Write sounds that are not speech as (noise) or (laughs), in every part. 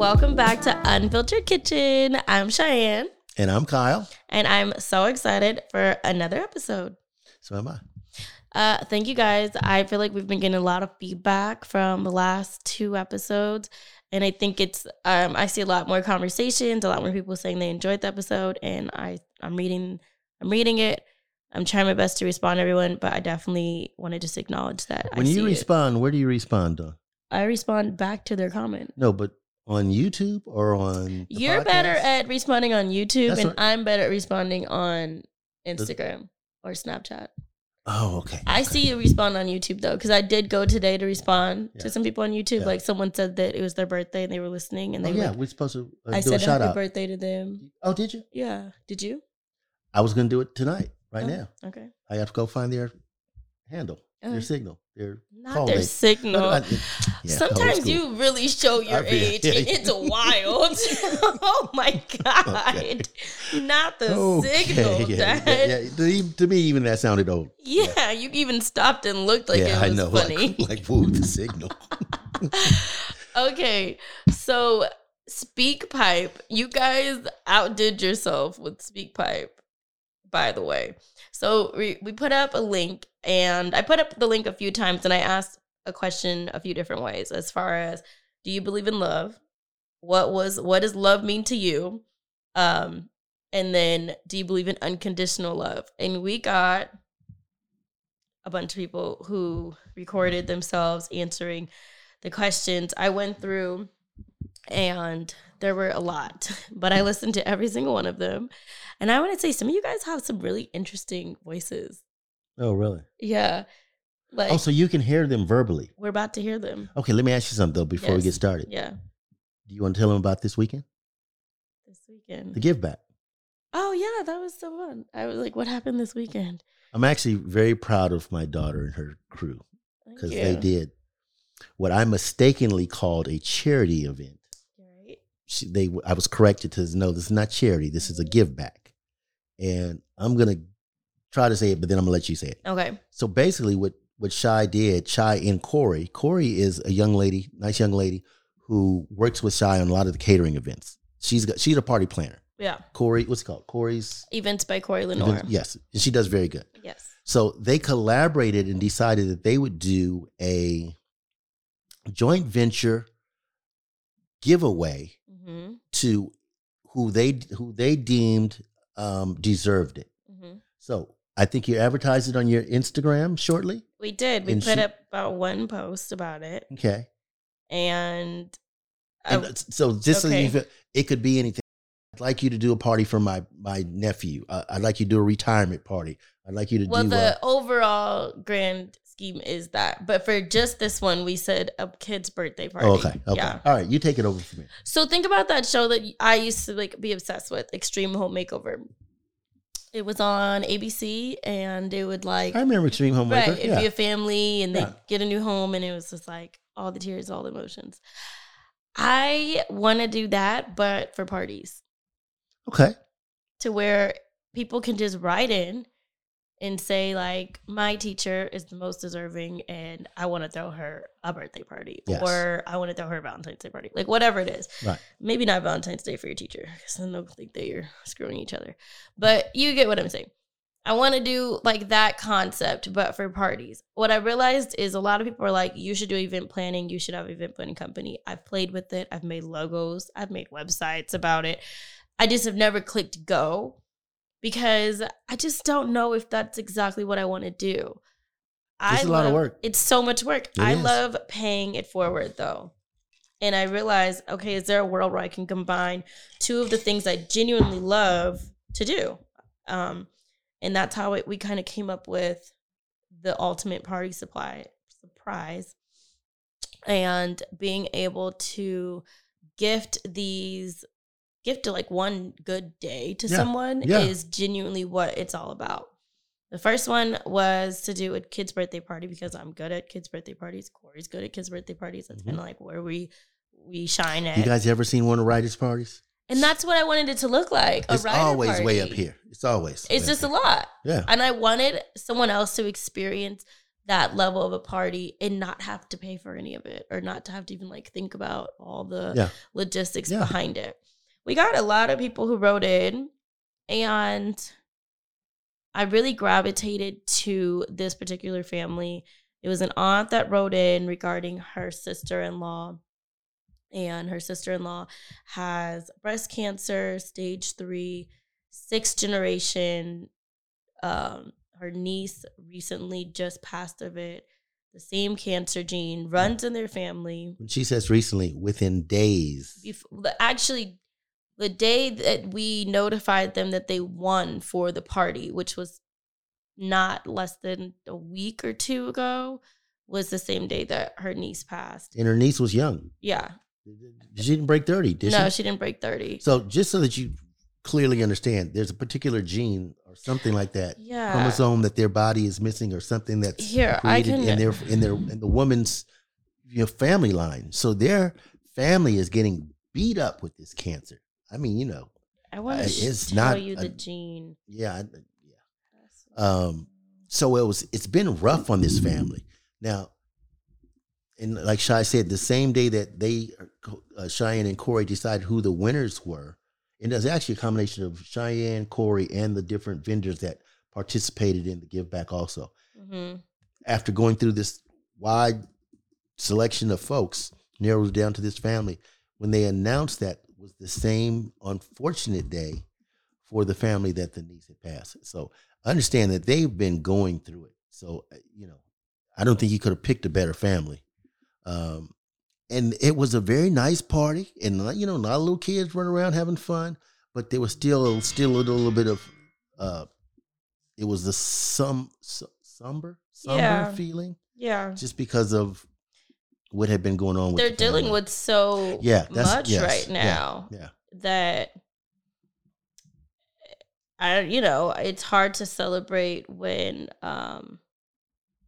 Welcome back to Unfiltered Kitchen. I'm Cheyenne, And I'm Kyle. and I'm so excited for another episode. So am I. Uh, thank you guys. I feel like we've been getting a lot of feedback from the last two episodes, and I think it's um, I see a lot more conversations, a lot more people saying they enjoyed the episode, and I I'm reading I'm reading it. I'm trying my best to respond to everyone, but I definitely want to just acknowledge that When I you see it. respond, where do you respond on? I respond back to their comment. No, but on YouTube or on You're better at responding on YouTube, That's and I'm better at responding on Instagram or Snapchat. Oh, okay. I okay. see you respond on YouTube though, because I did go today to respond Yeah. to some people on YouTube. Yeah. Like someone said that it was their birthday and they were listening, and Oh, they yeah, were, we're supposed to uh, I said happy out. birthday to them. Oh, did you? Yeah, did you? I was going to do it tonight, right Oh, now. Okay, I have to go find their handle, Oh. their uh, signal, their not their name. signal. I- uh, yeah, (sighs) Sometimes you really show your I age, (laughs) yeah, it's wild. (laughs) oh my god! Okay. Not the Okay, signal, yeah, Dad. yeah, yeah. To, me, even that sounded old. Yeah, you even stopped and looked like yeah, it I was know. (laughs) funny. Like, like, the signal. okay, so SpeakPipe, you guys outdid yourself with SpeakPipe, by the way. So we, we put up a link, and I put up the link a few times, and I asked a question a few different ways as far as do you believe in love? What was what does love mean to you? Um, and then do you believe in unconditional love? And we got a bunch of people who recorded themselves answering the questions I went through, and there were a lot, (laughs) but I listened to every single one of them. And I want to say, some of you guys have some really interesting voices. Oh, really? Yeah. Oh, like, Oh, so you can hear them verbally. we're about to hear them. Okay, let me ask you something, though, before we get started. Yeah. Do you want to tell them about this weekend? This weekend. The give back. Oh, yeah, that was so fun. I was like, what happened this weekend? I'm actually very proud of my daughter and her crew because they did what I mistakenly called a charity event. Right. She, they, I was corrected to no, this is not charity. This is a give back, and I'm gonna try to say it, but then I'm gonna let you say it. Okay. So basically, what what Chey did, Chey and Corey. Corey is a young lady, nice young lady who works with Chey on a lot of the catering events. She's got she's a party planner. Yeah. Corey, what's it called? Corey's Events by Corey Lenore. event- yes, and she does very good. Yes. So they collaborated and decided that they would do a joint venture giveaway hmm to who they who they deemed um, deserved it. hmm So I think you advertised it on your Instagram shortly. We did. We And put she- up about one post about it, Okay. and, I- And so just so okay. you feel, it could be anything. I'd like you to do a party for my my nephew. Uh, I'd like you to do a retirement party. I'd like you to well, do. Well, the uh, overall grand scheme is that, but for just this one, we said a kid's birthday party. oh, okay. Okay. Yeah. All right. You take it over from me. So think about that show that I used to like be obsessed with, Extreme Home Makeover. It was on ABC, and it would like I remember Extreme Home right, it'd Yeah. be a family, and they Yeah. get a new home, and it was just like all the tears, all the emotions. I want to do that, but for parties. okay. to where people can just write in and say like my teacher is the most deserving and i want to throw her a birthday party Yes. or i want to throw her a valentine's day party like whatever it is. Right. maybe not valentine's day for your teacher because then they'll think that you're screwing each other. But you get what i'm saying. I want to do like that concept but for parties. What i realized is a lot of people are like you should do event planning. You should have an event planning company. I've played with it. I've made logos. I've made websites about it. I just have never clicked go because I just don't know if that's exactly what I want to do. It's I a lot of love- work. It's so much work. It I is. love paying it forward though. And I realized, okay, is there a world where I can combine two of the things I genuinely love to do? Um, and that's how it, we kind of came up with the ultimate party supply surprise and being able to gift these gift to like one good day to Yeah, someone yeah. is genuinely what it's all about the first one was to do a kid's birthday party because i'm good at kids birthday parties corey's good at kids birthday parties that's kind been like where we we shine at Mm-hmm. You guys ever seen one of writers' parties? and that's what i wanted it to look like a It's always way up here. It's always. it's just a lot Yeah. and I wanted someone else to experience that level of a party and not have to pay for any of it or not to have to even like think about all the Yeah. logistics Yeah. behind it. We got a lot of people who wrote in and I really gravitated to this particular family. It was an aunt that wrote in regarding her sister-in-law and her sister-in-law has breast cancer, stage 3, sixth generation um her niece recently just passed of it the same cancer gene runs in their family When she says recently, within days. Bef- actually the day that we notified them that they won for the party which was not less than a week or two ago was the same day that her niece passed And her niece was young. yeah She didn't break 30, did no she? she didn't break 30 So just so that you clearly understand, there's a particular gene or something like that. yeah Chromosome that their body is missing or something that's Here, created can- in their in their in the woman's you know, family line. So their family is getting beat up with this cancer. I mean, you know, i want uh, to it's tell not you a- the gene yeah, I- yeah. Um, so it was. It's been rough on this family now. And like Chey said, the same day that they, uh, Cheyenne and Corey decided who the winners were, and there's actually a combination of Cheyenne, Corey, and the different vendors that participated in the give back. Also, hmm after going through this wide selection of folks, narrowed down to this family. When they announced that was the same unfortunate day for the family that the niece had passed. So understand that they've been going through it. So uh, you know, I don't think you could have picked a better family. Um, and it was a very nice party, and you know, not little kids running around having fun, but there was still still a little bit of uh, it was the some somber somber Yeah. feeling yeah just because of what had been going on with they're the dealing with so Yeah, that's- much yes, right now yeah. that I you know it's hard to celebrate when um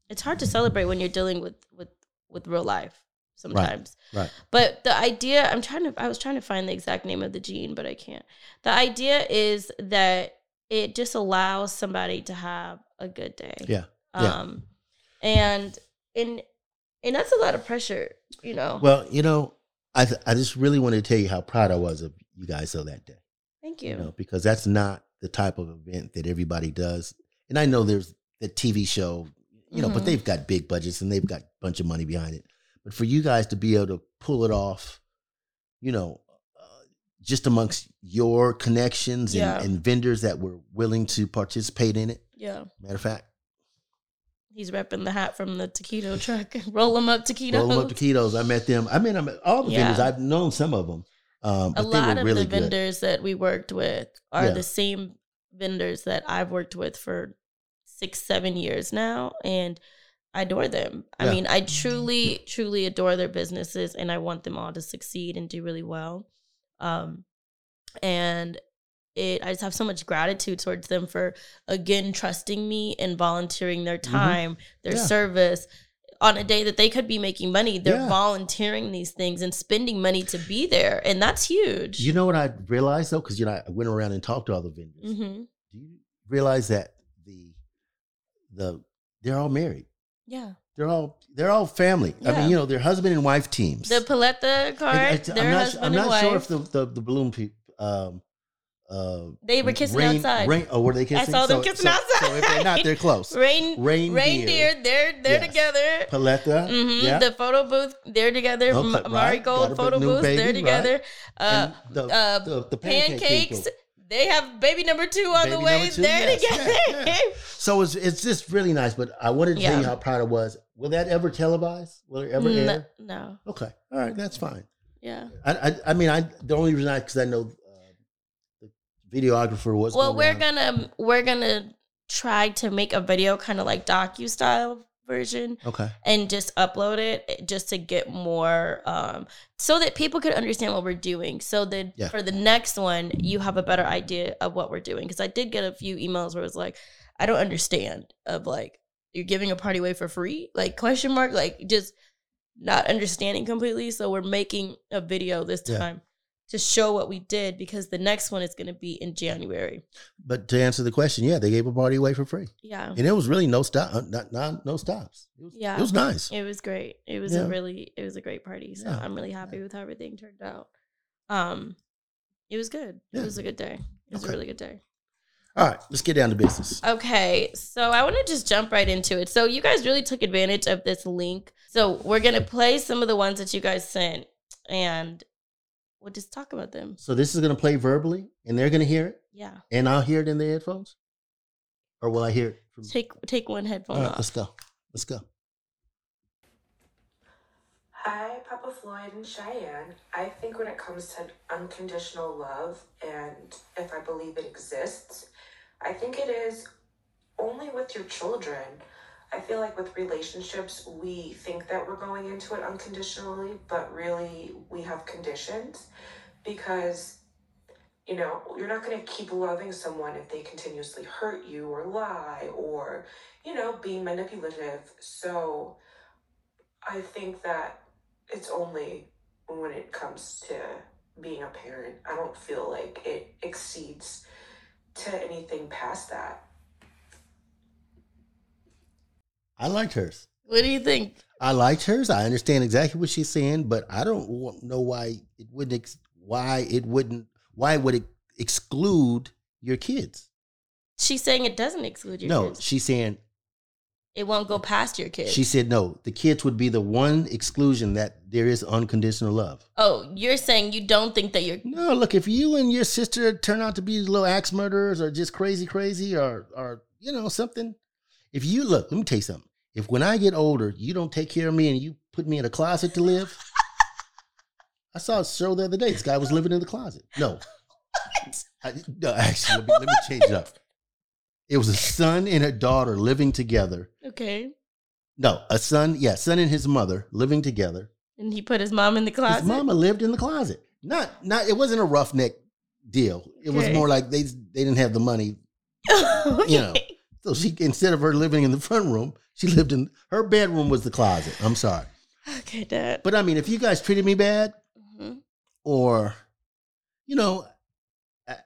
it's hard to celebrate when you're dealing with with with real life sometimes right. but the idea i'm trying to i was trying to find the exact name of the gene but i can't the idea is that it just allows somebody to have a good day Yeah, yeah. um and and and that's a lot of pressure you know Well, you know, I th- I just really wanted to tell you how proud I was of you guys on that day. thank you, You know, because that's not the type of event that everybody does. And I know there's the TV show, you know, but Mhm. they've got big budgets and they've got a bunch of money behind it. But for you guys to be able to pull it off, you know, uh, just amongst your connections and, and vendors that were willing to participate in it. yeah Matter of fact, he's repping the hat from the taquito truck (laughs) roll him up taquitos roll them up taquitos. I met them. I mean, I met all the Yeah. vendors. I've known some of them. Um, a lot of really the good. vendors that we worked with are Yeah. the same vendors that I've worked with for six, seven years now, and I adore them. I Yeah. mean, I truly, truly adore their businesses, and I want them all to succeed and do really well. Um, and it, I just have so much gratitude towards them for again trusting me and volunteering their time, their Mm-hmm. Yeah. service. On a day that they could be making money, they're Yeah. volunteering these things and spending money to be there, and that's huge. You know what I realized though, because you know I went around and talked to all the vendors. hmm Do you realize that the the they're all married? Yeah. They're all they're all family. I mean, you know, they're husband and wife teams. The Paletta card, I, their am not, I'm not sure if the the, the balloon people. Um, uh, they were kissing rain, outside. Rain, oh, were they kissing? I saw them So- kissing so- outside. So if they're not, they're close. (laughs) Rain, Reindeer. reindeer, they're they're Yes. together. Paletta. hmm Yeah. The photo booth, they're together. M- right. Mari Got Gold photo booth, they're baby, together. Uh, the, uh, the, the pancake pancakes, people. they have baby number two on the way. two, They're yes. together. Yeah, (laughs) yeah. (laughs) So it's it's just really nice. But I wanted to tell you how proud I was. Will that ever televise? Will it ever air? no. Okay, all right, that's fine. Yeah. I I, I mean, I the only reason I because I know videographer was. Well, we're around. gonna we're gonna try to make a video kind of like docu style version Okay. and just upload it eh, just to get more um so that people could understand what we're doing so that Yeah. for the next one you have a better idea of what we're doing because i did get a few emails where it was like i don't understand of like you're giving a party away for free like question mark like just not understanding completely so we're making a video this Yeah. To show what we did because the next one is going to be in january But to answer the question, yeah, they gave a party away for free, yeah and it was really no stop, uh, not, not no stops. It was, Yeah. it was nice. It was great. It was Yeah. a really it was a great party. So Yeah. I'm really happy with how everything turned out. Um it was good. Yeah. It was a good day. It was Okay. a really good day. All right, let's get down to business. Okay, so I want to just jump right into it. So you guys really took advantage of this link. So we're gonna play some of the ones that you guys sent, and we'll just talk about them. So this is going to play verbally, and they're going to hear it, Yeah, and I'll hear it in the headphones, or will I hear it from? take take one headphone All right, off. let's go. Let's go. Hi, Papa Floyd and Cheyenne. I think when it comes to unconditional love and if I believe it exists, I think it is only with your children. I feel like with relationships, we think that we're going into it unconditionally, but really we have conditions because, you know, you're not going to keep loving someone if they continuously hurt you or lie or, you know, be manipulative. So I think that it's only when it comes to being a parent. I don't feel like it exceeds to anything past that. I liked hers. What do you think? I liked hers. I understand exactly what she's saying, but I don't know why it wouldn't. Ex- why it wouldn't? Why would it exclude your kids? She's saying it doesn't exclude your no, kids. No, she's saying It won't go past your kids. she said no. The kids would be the one exclusion that there is unconditional love. oh, you're saying you don't think that you're No, look, if you and your sister turn out to be little axe murderers or just crazy, crazy, or or you know something, if you look, let me tell you something. If when I get older, you don't take care of me and you put me in a closet to live, (laughs) I saw a show the other day. This guy was living in the closet. No, (laughs) I, no, actually, let me, let me change it up. It was a son and a daughter living together. okay. No, a son, yeah, son and his mother living together. And he put his mom in the closet. His mama lived in the closet. Not not it wasn't a roughneck deal. It was more like they they didn't have the money. okay. (laughs) You know. So she instead of her living in the front room, she lived in her bedroom was the closet. I'm sorry. Okay, Dad. But I mean, if you guys treated me bad Mhm. or you know, I,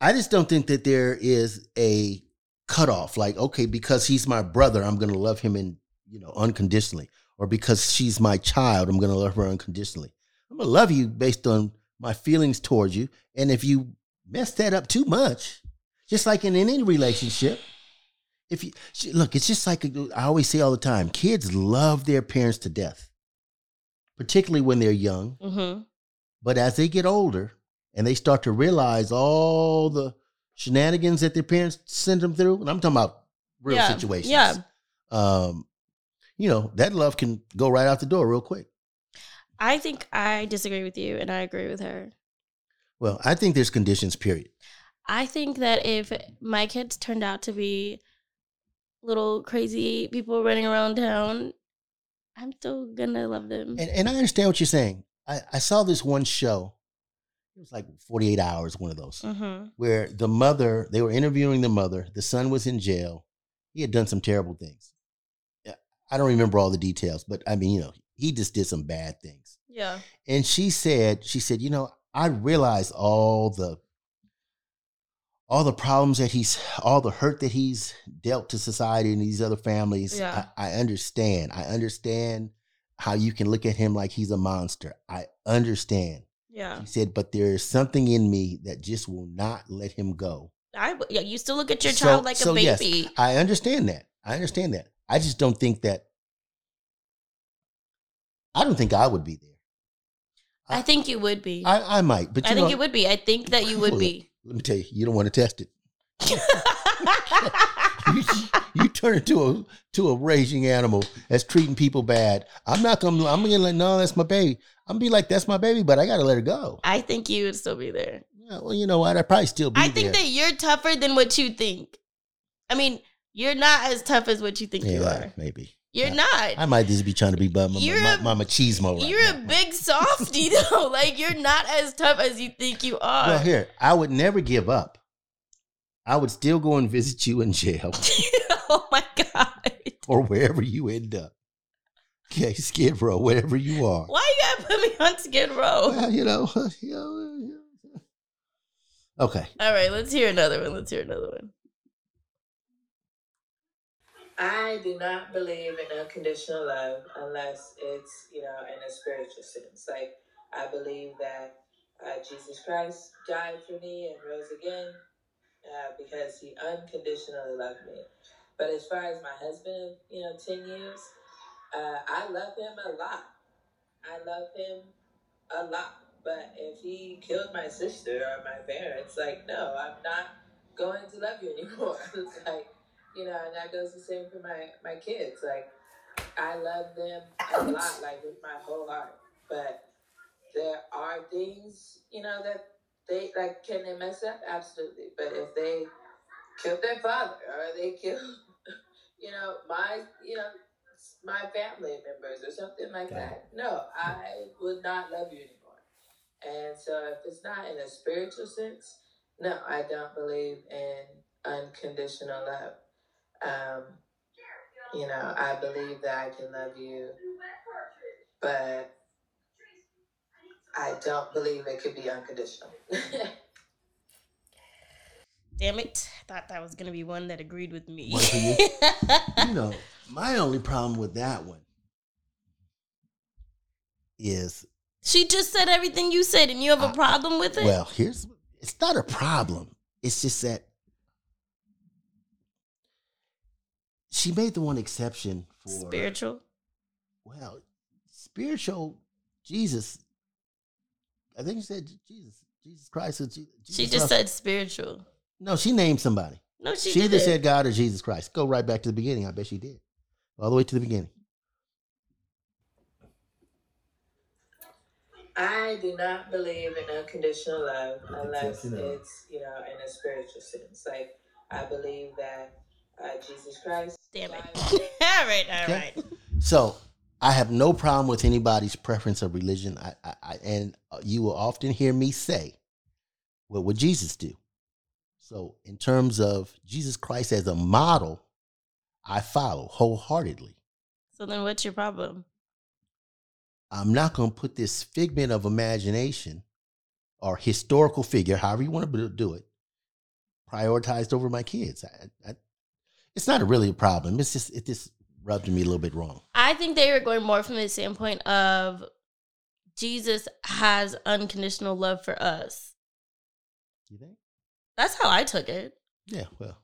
I just don't think that there is a cutoff like okay, because he's my brother, I'm going to love him in, you know, unconditionally or because she's my child, I'm going to love her unconditionally. I'm going to love you based on my feelings towards you. And if you mess that up too much, just like in any relationship, if you look, it's just like I always say all the time kids love their parents to death, particularly when they're young. Mhm. But as they get older and they start to realize all the shenanigans that their parents send them through, and I'm talking about real Yeah, situations. yeah. Um, you know, that love can go right out the door real quick. I think I disagree with you and I agree with her. Well, I think there's conditions, period. I think that if my kids turned out to be little crazy people running around town, I'm still gonna love them. And, and I understand what you're saying. I, I saw this one show. It was like 48 hours, one of those, hmm where the mother, they were interviewing the mother. The son was in jail. He had done some terrible things. Yeah, I don't remember all the details, but I mean, you know, he just did some bad things. Yeah. And she said, she said, you know, I realize all the all the problems that he's all the hurt that he's dealt to society and these other families. Yeah. I, I understand. I understand how you can look at him like he's a monster. I understand. Yeah. he said, but there is something in me that just will not let him go. i yeah, you still look at your So- child like so a yes, baby. I understand that. I understand that. I just don't think that I don't think I would be there. I think you would be. I, I might, but I think know, you would be. I think that you (laughs) would be. Let me tell you, you don't want to test it. you, you turn into a to a raging animal that's treating people bad. I'm not gonna. I'm gonna like, no, that's my baby. I'm gonna be like, that's my baby, but I gotta let her go. I think you would still be there. Yeah, well, you know what? I'd probably still be I think there. that you're tougher than what you think. I mean, You're not as tough as what you think you are. maybe. You're not. I might just be trying to be my, my, You're my, a- my machismo right you're now. a big softy (laughs) though. Like you're not as tough as you think you are. Well, here, I would never give up. I would still go and visit you in jail (laughs) oh my god. or wherever you end up. Okay, Skid Row, wherever you are. Why you gotta put me on Skid Row? Well, you know, (laughs) you know. Okay. All right, let's hear another one. Let's hear another one. I do not believe in unconditional love unless it's, you know, in a spiritual sense. Like, I believe that uh, Jesus Christ died for me and rose again uh, because he unconditionally loved me. But as far as my husband, you know, 10 years, uh, I love him a lot. I love him a lot. But if he killed my sister or my parents, like, no, I'm not going to love you (laughs) anymore. like, you know, and that goes the same for my my kids. Like, I love them a lot, (laughs) like with my whole heart. But there are things, you know, that they like. Can they mess up? Absolutely. But if they killed their father or they killed, (laughs) you know, my, you know, my family members or something like that, no, I would not love you anymore. And so, if it's not in a spiritual sense, no, I don't believe in unconditional love. Um, you know, I believe that I can love you, but I don't believe it could be unconditional. (laughs) Damn it. I thought that was gonna be one that agreed with me. You? (laughs) you know, my only problem with that one is she just said everything you said and you have a problem with it? well, here's it's not a problem. It's just that she made the one exception for Spiritual. Well, spiritual Jesus. I think she said Jesus, Jesus Christ. Or Je- She just Christ. said spiritual. no. She named somebody. No, she, She, either said God or Jesus Christ. Go right back to the beginning. I bet she did. All the way to the beginning. I do not believe in unconditional love unless so, you know. it's, you know, in a spiritual sense. Like, I believe that uh, Jesus Christ. Damn it. died- (laughs) all right, all Okay. right. So I have no problem with anybody's preference of religion. I, I, I and you will often hear me say, "What would Jesus do?" So in terms of Jesus Christ as a model, I follow wholeheartedly. So then what's your problem? I'm not going to put this figment of imagination or historical figure, however you want to do it, prioritized over my kids. I, I, it's not a really a problem. It's just it just rubbed me a little bit wrong. I think they were going more from the standpoint of Jesus has unconditional love for us. You think? That's how I took it. Yeah. Well,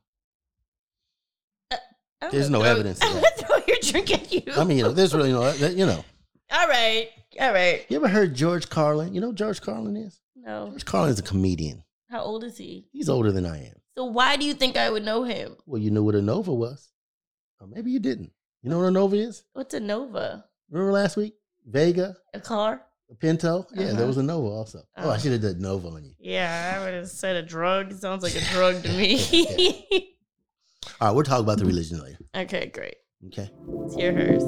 uh, I'm There's no throw- evidence I'm gonna (laughs) throw your drink at you. I mean, you know, there's really no, uh, you know. all right, all right. You ever heard George Carlin? You know who George Carlin is? No, George Carlin is a comedian. how old is he? He's older than I am. So why do you think I would know him? Well, you knew what a Nova was. Or maybe you didn't. You know what a Nova is? What's a Nova? Remember last week? Vega, A car? a Pinto? Yeah, Uh-huh. there was a Nova also. Oh, I Oh. should have done Nova on you. Yeah, I would have (laughs) said a drug. Sounds like a drug to me. (laughs) All right, we'll talk about the (laughs) religion later. okay, great. Okay. Let's hear hers.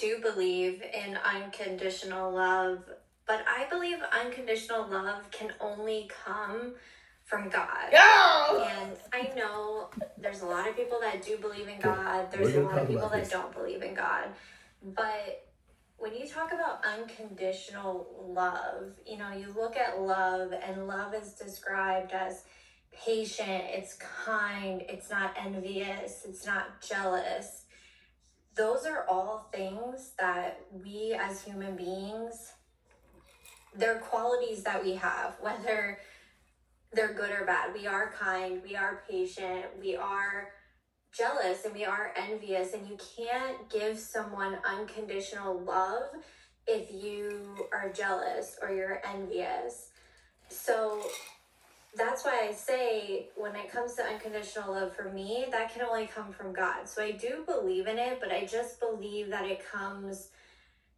Do believe in unconditional love, but I believe unconditional love can only come from God. And I know there's a lot of people that do believe in God, there's a lot of people that don't believe in God. But when you talk about unconditional love, you know, you look at love, and love is described as patient, it's kind, it's not envious, it's not jealous. Those are all things that we as human beings, they're qualities that we have, (laughs) whether they're good or bad. We are kind, we are patient, we are jealous, and we are envious. And you can't give someone unconditional love if you are jealous or you're envious. So that's why I say when it comes to unconditional love for me, that can only come from God. So I do believe in it, but I just believe that it comes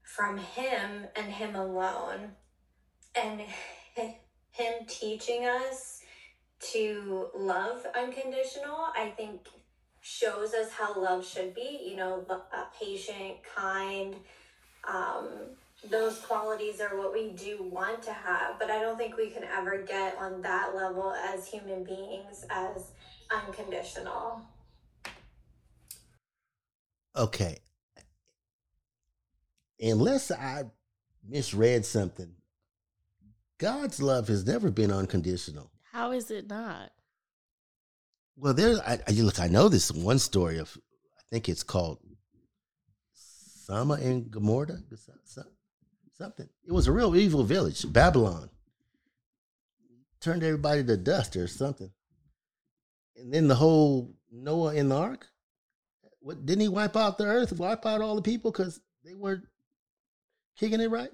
from Him and Him alone. And (laughs) Him teaching us to love unconditional, I think shows us how love should be, you know, uh, patient, kind. Um, those qualities are what we do want to have, but I don't think we can ever get on that level as human beings as unconditional. Okay. Unless I misread something, God's love has never been unconditional. How is it not? Well, there's I, I look. I know this one story of I think it's called Sama and Gomorrah, so- something. It was a real evil village, Babylon. Turned everybody to dust or something. And then the whole Noah in the ark. What didn't he wipe out the earth, wipe out all the people because they weren't kicking it right?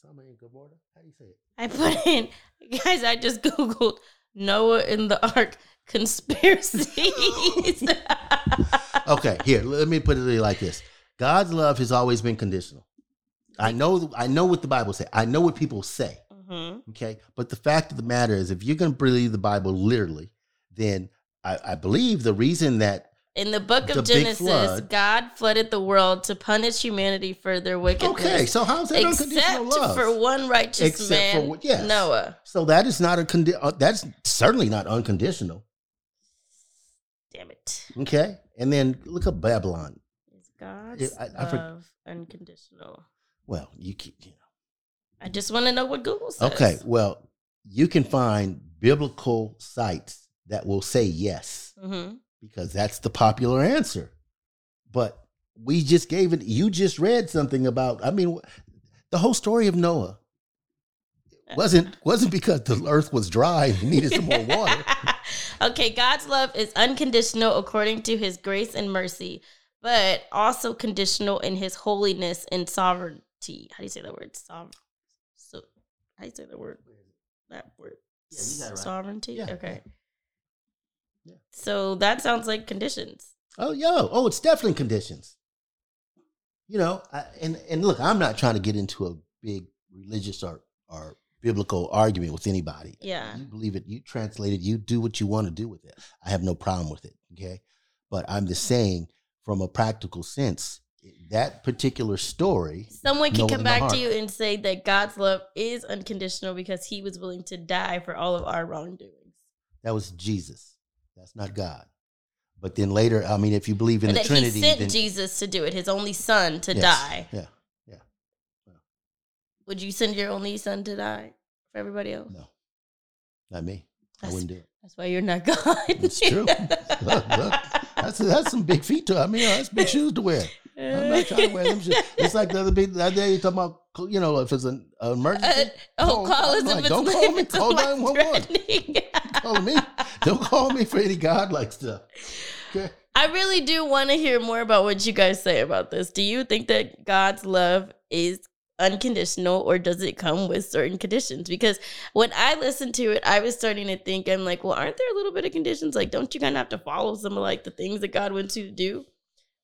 Sama and Gomorrah. How do you say it? I put in, (laughs) guys, I just Googled Noah in the Ark conspiracies. (laughs) okay, here, let me put it like this. God's love has always been conditional. I know I know what the Bible says. I know what people say. Mhm. Okay. But the fact of the matter is if you're gonna believe the Bible literally, then I, I believe the reason that In the book of big Genesis, flood. God flooded the world to punish humanity for their wickedness. Okay, so how's that Except unconditional love? for one righteous Except man, for yes. Noah. so that is not a condi- uh, that's certainly not unconditional. Damn it. Okay. And then look up Babylon. God's I- I for- love unconditional? Well, you can you know. I just want to know what Google says. Okay, well, you can find biblical sites that will say yes hmm because that's the popular answer. But we just gave it. You just read something about. I mean, the whole story of Noah wasn't wasn't because the earth was dry and he needed some more water. (laughs) okay, God's love is unconditional according to his grace and mercy, but also conditional in his holiness and sovereignty. How do you say that word? Sover- so, how do you say that word? That word. Yeah, you got right. Sovereignty? Yeah. Okay. Yeah. So that sounds like conditions. Oh, yo, oh, it's definitely conditions. You know, I, and and look, I'm not trying to get into a big religious or or biblical argument with anybody. Yeah. You believe it, you translate it, you do what you want to do with it. I have no problem with it. Okay. But I'm just mm-hmm. saying, from a practical sense, that particular story. Someone can come back to you and say that God's love is unconditional because he was willing to die for all of our wrongdoings. That was Jesus. That's not God. But then later, I mean, if you believe in the that Trinity, he sent then Jesus to do it, his only son to Yes. die. Yeah. Yeah. Would you send your only son to die for everybody else? No, not me. I wouldn't do it. That's why you're not (laughs) God. It's true. (laughs) look, look, that's that's some big feet to. I mean, that's big shoes to wear. I'm not trying to wear them shoes. It's like the other people the other day you talking about, you know, if it's an, emergency. Uh, oh, call us if like, it's don't (laughs) call me. Call nine one one. (laughs) Call me. Don't call me for any godlike stuff. Okay. I really do want to hear more about what you guys say about this. Do you think that God's love is unconditional or does it come with certain conditions? Because when I listened to it, I was starting to think, I'm like, well, aren't there a little bit of conditions? Like, don't you kind of have to follow some of like the things that God wants you to do?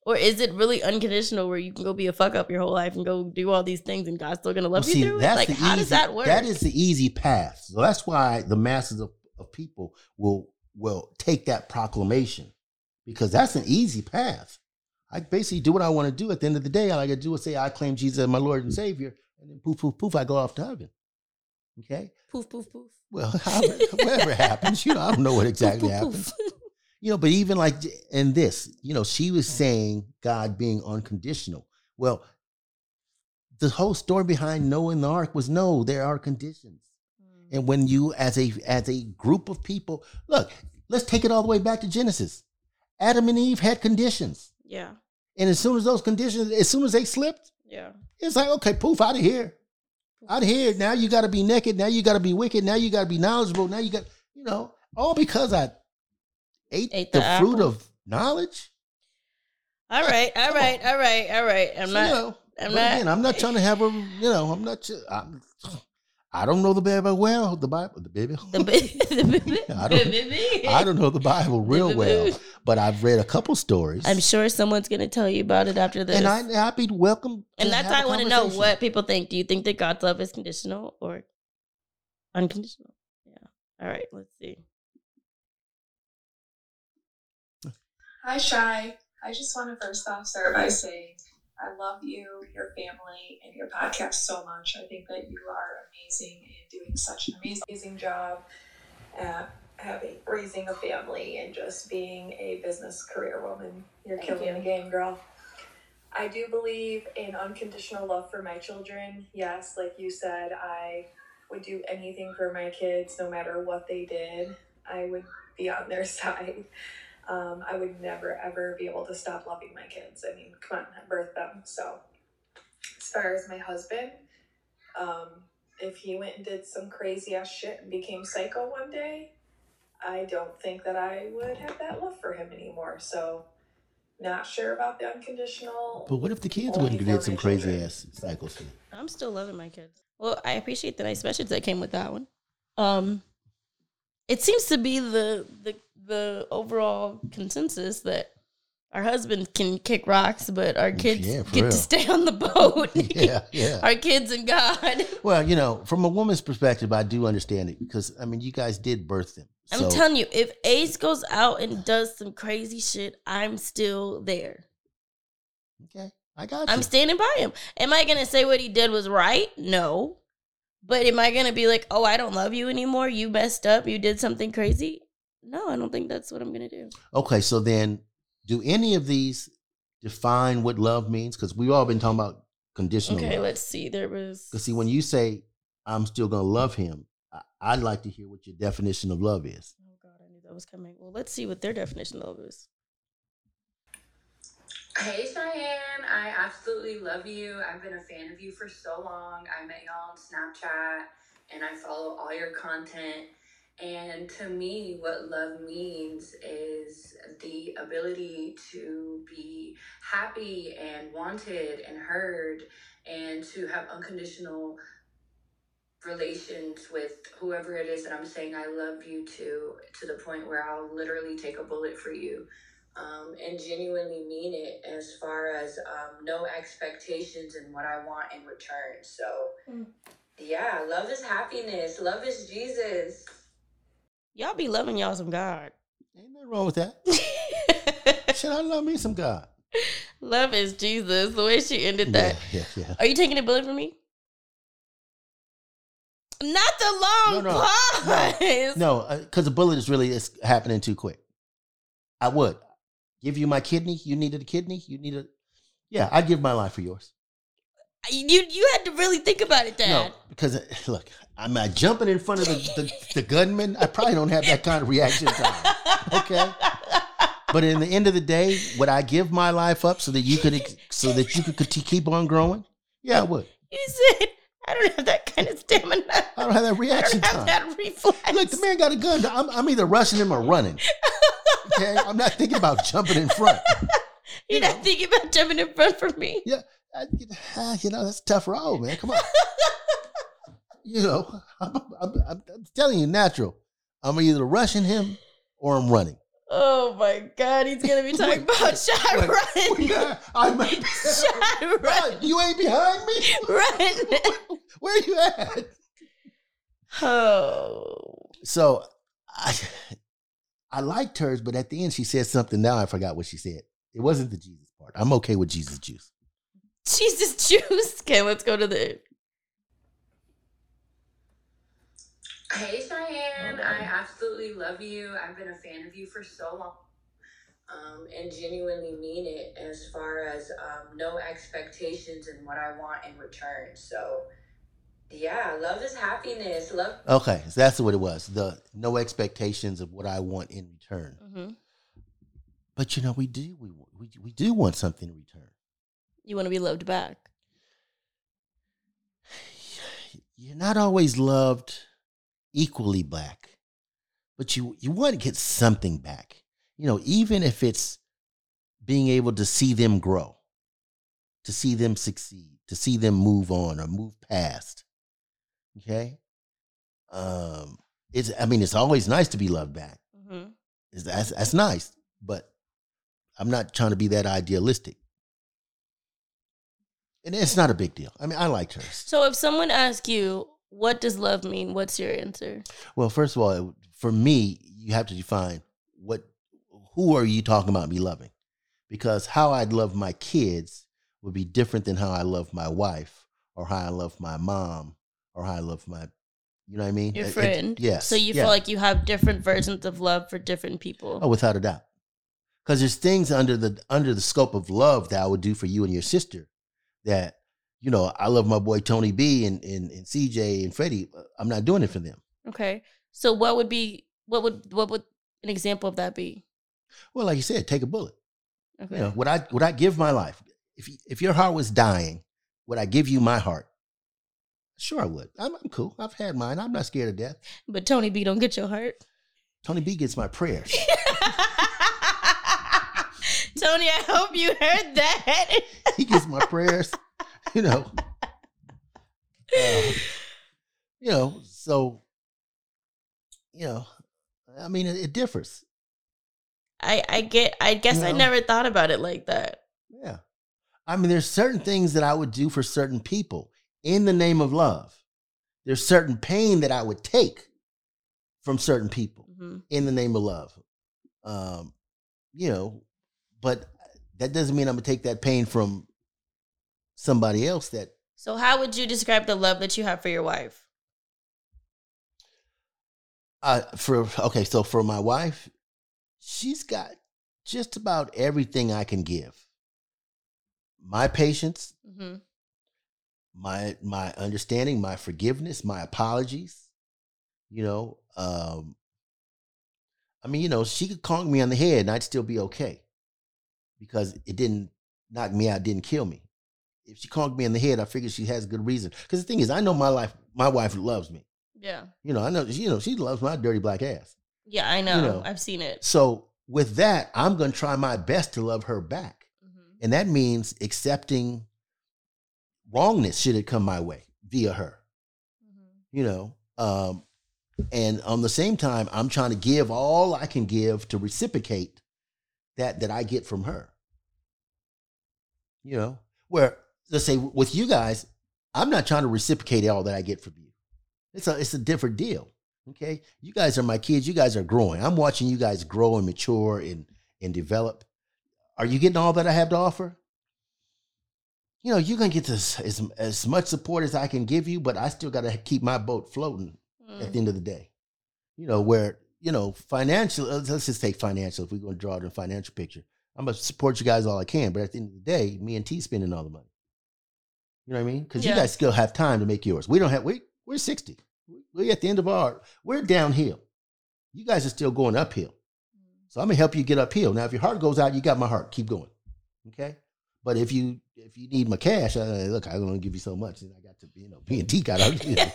Or is it really unconditional where you can go be a fuck up your whole life and go do all these things and God's still gonna love Well, you through it? Like, the how does easy- that work? That is the easy path. So that's why the masses of, of people will will take that proclamation because that's an easy path. I basically do what I want to do. At the end of the day, all I got to do is say I claim Jesus as my Lord and Savior, and then poof, poof, poof, I go off to heaven. Okay. poof, poof, poof. Well, (laughs) however, whatever (laughs) happens, you know, I don't know what exactly Poof, poof, happens. poof. You know, but even like in this, you know, she was mm. saying God being unconditional. Well, the whole story behind Noah and the ark was no, there are conditions. Mm. And when you as a as a group of people, look, let's take it all the way back to Genesis. Adam and Eve had conditions. Yeah, And as soon as those conditions, as soon as they slipped, yeah. it's like, okay, poof, out of here. Out of here. Now you got to be naked. Now you got to be wicked. Now you got to be knowledgeable. Now you got, you know, all because I ate, Ate the, the fruit of knowledge. All uh, right, all right, all right, all right. I'm So, not. you know, I'm not. again, I'm not trying to have a, you know, I'm not, I'm, I don't know the Bible well. The Bible, the Bible. The, bi- (laughs) the (laughs) I don't- I don't know the Bible real well, but I've read a couple stories. I'm sure someone's gonna tell you about it after this. and I, I'd be welcome. And to that's have why a I want to know what people think. Do you think that God's love is conditional or unconditional? Yeah. All right. Let's see. Hi, Chey. I just want to first off start by saying I love you, your family, and your podcast so much. I think that you are amazing and doing such an amazing, amazing job at having raising a family and just being a business career woman. You're Thank killing you. the game, girl. I do believe in unconditional love for my children. Yes, like you said, I would do anything for my kids, no matter what they did. I would be on their (laughs) side. Um, I would never ever be able to stop loving my kids. I mean, come on, I birthed them. So, as far as my husband, um, if he went and did some crazy ass shit and became psycho one day, I don't think that I would have that love for him anymore. So, not sure about the unconditional. But what if the kids only went and did some crazy children. ass cycle shit? I'm still loving my kids. Well, I appreciate the nice message that came with that one. Um, it seems to be the the the overall consensus that our husbands can kick rocks, but our kids Yeah, get real. to stay on the boat. (laughs) Yeah, yeah. our kids and God. (laughs) Well, you know, from a woman's perspective, I do understand it because I mean, you guys did birth them. I'm So- telling you, if Ace goes out and does some crazy shit, I'm still there. Okay, I got I'm standing by him. Am I gonna say what he did was right? No. But am I gonna be like, oh, I don't love you anymore? You messed up. You did something crazy? No, I don't think that's what I'm gonna do. Okay, so then, do any of these define what love means? Because we've all been talking about conditional Okay, love. let's see. There was Because see, when you say I'm still gonna love him, I- I'd like to hear what your definition of love is. Oh god, I knew that was coming. Well, let's see what their definition of love is. Hey Cheyenne, I absolutely love you. I've been a fan of you for so long. I met y'all on Snapchat and I follow all your content. And to me, what love means is the ability to be happy and wanted and heard and to have unconditional relations with whoever it is that I'm saying I love you to, to the point where I'll literally take a bullet for you um, and genuinely mean it as far as um, no expectations and what I want in return. So, Mm. yeah, love is happiness. Love is Jesus. Y'all be loving y'all some God. Ain't nothing wrong with that. (laughs) Should I love me some God? Love is Jesus. The way she ended that. Yeah, yeah, yeah. Are you taking a bullet for me? Not the long No, no, pause. No, uh, because the bullet is really it's happening too quick. I would give you my kidney. You needed a kidney. You needed. Yeah, I'd give my life for yours. You you had to really think about it, Dad. No, because look, I'm not jumping in front of the, the, the gunman. I probably don't have that kind of reaction time. Okay. But in the end of the day, would I give my life up so that you could so that you could keep on growing? Yeah, I would. You said I don't have that kind of stamina. I don't have that I reaction don't have time. that reflex. Look, the man got a gun. I'm, I'm either rushing him or running. Okay, I'm not thinking about jumping in front. (laughs) You're not thinking about jumping in front for me. Yeah, I, ah, you know that's a tough road, man. Come on. (laughs) you know, I'm, I'm, I'm, I'm telling you, natural. I'm either rushing him or I'm running. Oh my God, he's gonna be (laughs) talking about shot run. (laughs) Yeah, I might be. Shot run. You ain't behind me. Run. Where are you at? Oh. So I, I liked hers, but at the end she said something. Now I forgot what she said. It wasn't the Jesus part. I'm okay with Jesus juice. (laughs) Jesus juice. Okay, let's go to the Hey Cheyenne, I absolutely love you. I've been a fan of you for so long. Um, and genuinely mean it as far as um, no expectations and what I want in return. So, yeah, love is happiness. Love Okay, so that's what it was. The no expectations of what I want in return. Mm-hmm. But you know, we do we we, we do want something in return. You want to be loved back. (sighs) You're not always loved equally back, but you you want to get something back. You know, even if it's being able to see them grow, to see them succeed, to see them move on or move past. Okay? Um, it's I mean, it's always nice to be loved back. Mm-hmm. That's that's nice, but I'm not trying to be that idealistic. And it's not a big deal. I mean, I liked her. So if someone asks you, what does love mean? What's your answer? Well, first of all, for me, you have to define what who are you talking about me loving? Because how I'd love my kids would be different than how I love my wife or how I love my mom or how I love my you know what I mean? Your it- friend. yes. So you yeah. feel like you have different versions of love for different people. Oh, without a doubt. Because there's things under the under the scope of love that I would do for you and your sister that, you know, I love my boy Tony B and, and, and CJ and Freddie. Uh, I'm not doing it for them. Okay. So what would be what would what would an example of that be? Well, like you said, take a bullet. Okay. You know, would I would I give my life? If if your heart was dying, would I give you my heart? Sure, I would. I'm, I'm cool. I've had mine. I'm not scared of death. But Tony B don't get your heart. Tony B gets my prayers. (laughs) Tony, I hope you heard that. he gets my prayers. You know. Uh, you know. So. You know. I mean, it, it differs. I I get I guess I No. never thought about it like that. Yeah. I mean, there's certain things that I would do for certain people in the name of love. There's certain pain that I would take from certain people Mhm. in the name of love. Um, you know, but that doesn't mean I'm gonna take that pain from somebody else that So how would you describe the love that you have for your wife? uh for okay, so for my wife, she's got just about everything I can give. My patience, hmm my my understanding, my forgiveness, my apologies. You know, um, I mean, you know, she could conk me on the head and I'd still be okay because it didn't knock me out, didn't kill me. If she conked me in the head, I figure she has good reason. Because the thing is, I know my life, my wife loves me. Yeah. You know, I know, you know, she loves my dirty black ass. Yeah, I know. know. I've seen it. So with that, I'm going to try my best to love her back. And that means accepting wrongness should it come my way via her. You know, um, and on the same time, I'm trying to give all I can give to reciprocate that that I get from her. You know, where let's say with you guys, I'm not trying to reciprocate all that I get from you. It's a it's a different deal. Okay, you guys are my kids. You guys are growing. I'm watching you guys grow and mature and and develop. Are you getting all that I have to offer? You know, you're gonna get this as as much support as I can give you, but I still got to keep my boat floating at the mm. end of the day. You know, where you know financial. Let's let's just take financial. If we're gonna draw the financial picture, I'm gonna support you guys all I can, but at the end of the day, me and T spending all the money. You know what I mean? Because Yeah. you guys still have time to make yours. We don't have. We we're sixty. We're at the end of our. We're downhill. You guys are still going uphill. So I'm gonna help you get uphill. Now, if your heart goes out, you got my heart. Keep going. Okay. But if you if you need my cash, uh, look, I'm gonna give you so much. And I got to, you know, B and T got out. You know,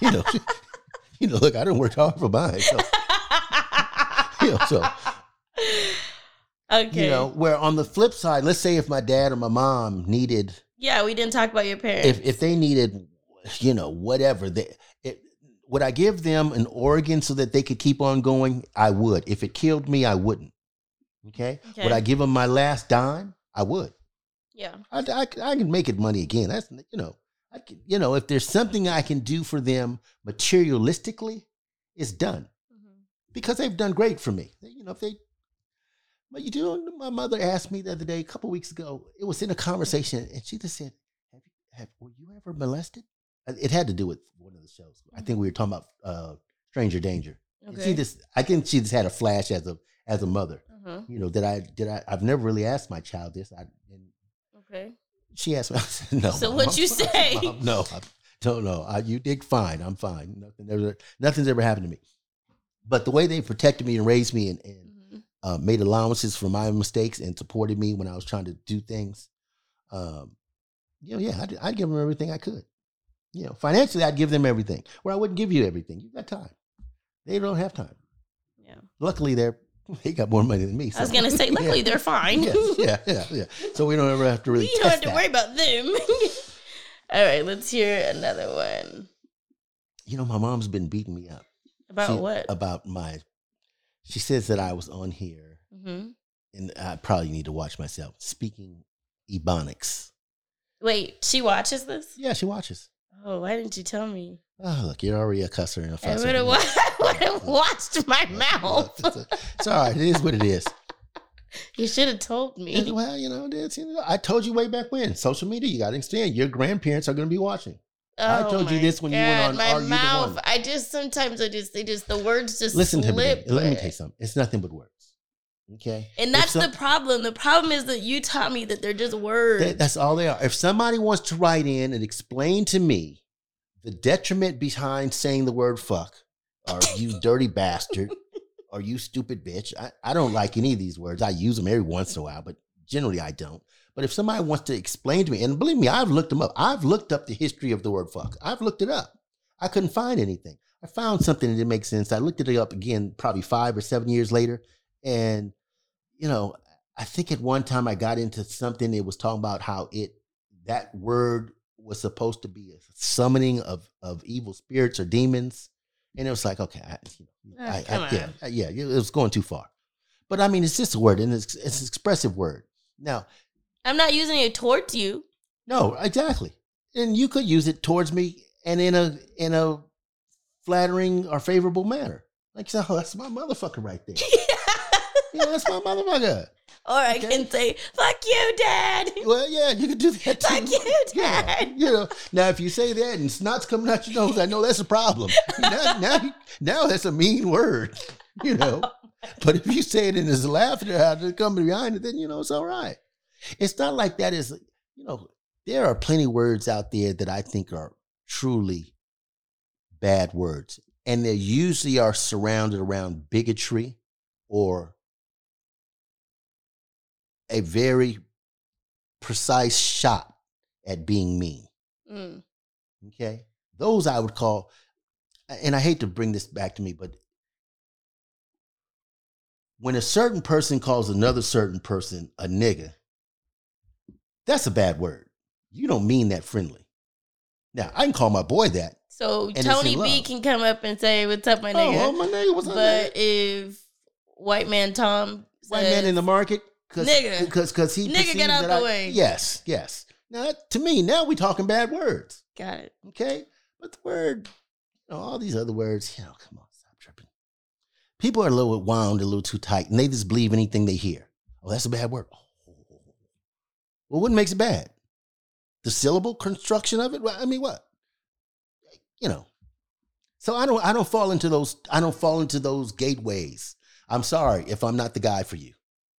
you know, (laughs) you know, look, I didn't work hard for mine. So, (laughs) you know, so (laughs) Okay. you know, where on the flip side, let's say if my dad or my mom needed yeah, we didn't talk about your parents. if if they needed, you know, whatever, they, it, would I give them an organ so that they could keep on going? I would. If it killed me, I wouldn't. Okay. Okay. Would I give them my last dime? I would. yeah. I, I, I can make it money again. That's you know, I can, you know, if there's something I can do for them materialistically, it's done mm-hmm. because they've done great for me. You know, if they, but you do. My mother asked me the other day, a couple weeks ago. It was in a conversation, and she just said, "Have you, have, were you ever molested?" It had to do with one of the shows. I think we were talking about uh, Stranger Danger. And She just, I think she just had a flash as a as a mother. Uh-huh. You know, did I did. I, I've never really asked my child this. I, Okay. she asked me. (laughs) I said, "No." So what'd you (laughs) say? Mom. No, I don't know. I, you did fine. I'm fine. Nothing ever, nothing's ever happened to me. But the way they protected me and raised me and, and Mm-hmm. Uh, made allowances for my mistakes and supported me when I was trying to do things, um, you know, yeah, I'd, I'd give them everything I could. You know, financially, I'd give them everything. Where I wouldn't give you everything. You've got time. They don't have time. Yeah. Luckily, they're (laughs) they got more money than me. I was gonna say, (laughs) luckily Yeah. they're fine. (laughs) Yes, yeah, yeah, yeah. So we don't ever have to really. you don't have to that. worry about them. All right, let's hear another one. You know, my mom's been beating me up. About She- what? About my. She says that I was on here, hmm and I probably need to watch myself speaking Ebonics. Wait, she watches this? Yeah, she watches. Oh, why didn't you tell me? Oh, look, you're already a cusser and a I fusser. would have (laughs) would have (laughs) watched my mouth. It's all right. It is what it is. (laughs) You should have told me. Well, you know, you know, I told you way back when. Social media, you got to understand. Your grandparents are going to be watching. I Oh told you this when you went God, on my Are You the mouth. I just sometimes I just they just the words just Listen to me. slip. Let me tell you something. It's nothing but words. Okay? And that's some- the problem. The problem is that you taught me that they're just words. That- that's all they are. If somebody wants to write in and explain to me the detriment behind saying the word fuck, or you dirty bastard, or you stupid bitch, I, I don't like any of these words. I use them every once in a while, but generally I don't. But if somebody wants to explain to me, and believe me, I've looked them up. I've looked up the history of the word fuck. I've looked it up. I couldn't find anything. I found something that didn't make sense. I looked it up again probably five or seven years later. And, you know, I think at one time I got into something that was talking about how it that word was supposed to be a summoning of of evil spirits or demons. And it was like, okay, I, you know, Ah, I, I, yeah. I- yeah, it was going too far. But I mean, it's just a word, and it's it's an expressive word. Now, I'm not using it towards you. no, exactly, and you could use it towards me, and in a in a flattering or favorable manner. Like, so, oh, (laughs) that's my motherfucker right there. (laughs) yeah, that's my motherfucker. Or I can say, "Fuck you, Dad." Well, yeah, you could do that (laughs) too. Fuck you, Dad. You know, now if you say that and snot's coming out your nose, I know that's a problem. now, now, now that's a mean word, you know. But if you say it and there's laughter out there coming behind it, then you know it's all right. It's not like that is, you know, there are plenty of words out there that I think are truly bad words. And they usually are surrounded around bigotry or a very precise shot at being mean. Mm. Okay. Those I would call, and I hate to bring this back to me, but when a certain person calls another certain person a nigga, that's a bad word. You don't mean that friendly. Now, I can call my boy that. So Tony B can come up and say, "What's up, my Oh, nigga?" oh, my nigga, what's up, But if white man Tom, White man in the market, cause, Nigga. because because he Nigga, get out the I- way. Yes, yes. Now, that- to me, now we talking bad words. got it. Okay, but the word, you know, all these other words, you know, come on, stop tripping. People are a little wound, a little too tight, and they just believe anything they hear. Oh, that's a bad word. Oh. Well, what makes it bad? The syllable construction of it. Well, I mean, what? You know. So I don't. I don't fall into those. I don't fall into those gateways. I'm sorry if I'm not the guy for you.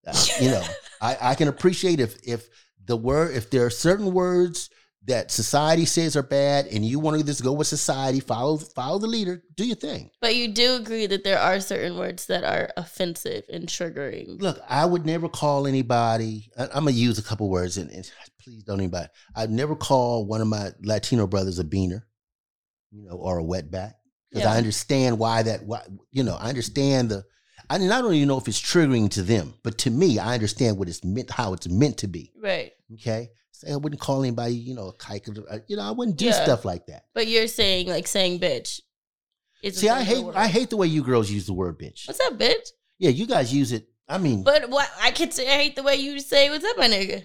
Uh, you know, (laughs) I, I can appreciate if if the word if there are certain words that society says are bad and you want to just go with society, follow follow the leader, do your thing. But you do agree that there are certain words that are offensive and triggering. Look, I would never call anybody. I, am gonna use a couple words, and, and please don't anybody. I'd never call one of my Latino brothers a beaner, you know, or a wetback, because Yeah. I understand why that. Why you know, I understand the. I mean, I don't even know if it's triggering to them, but to me, I understand what it's meant, how it's meant to be. Right. Okay, I wouldn't call anybody, you know, a kike. uh, You know, I wouldn't do Yeah. stuff like that. But you're saying like saying bitch. See, I hate. I hate the way you girls use the word bitch. What's up, bitch? Yeah, you guys use it. I mean, But what I could say, I hate the way you say "What's up, my nigga."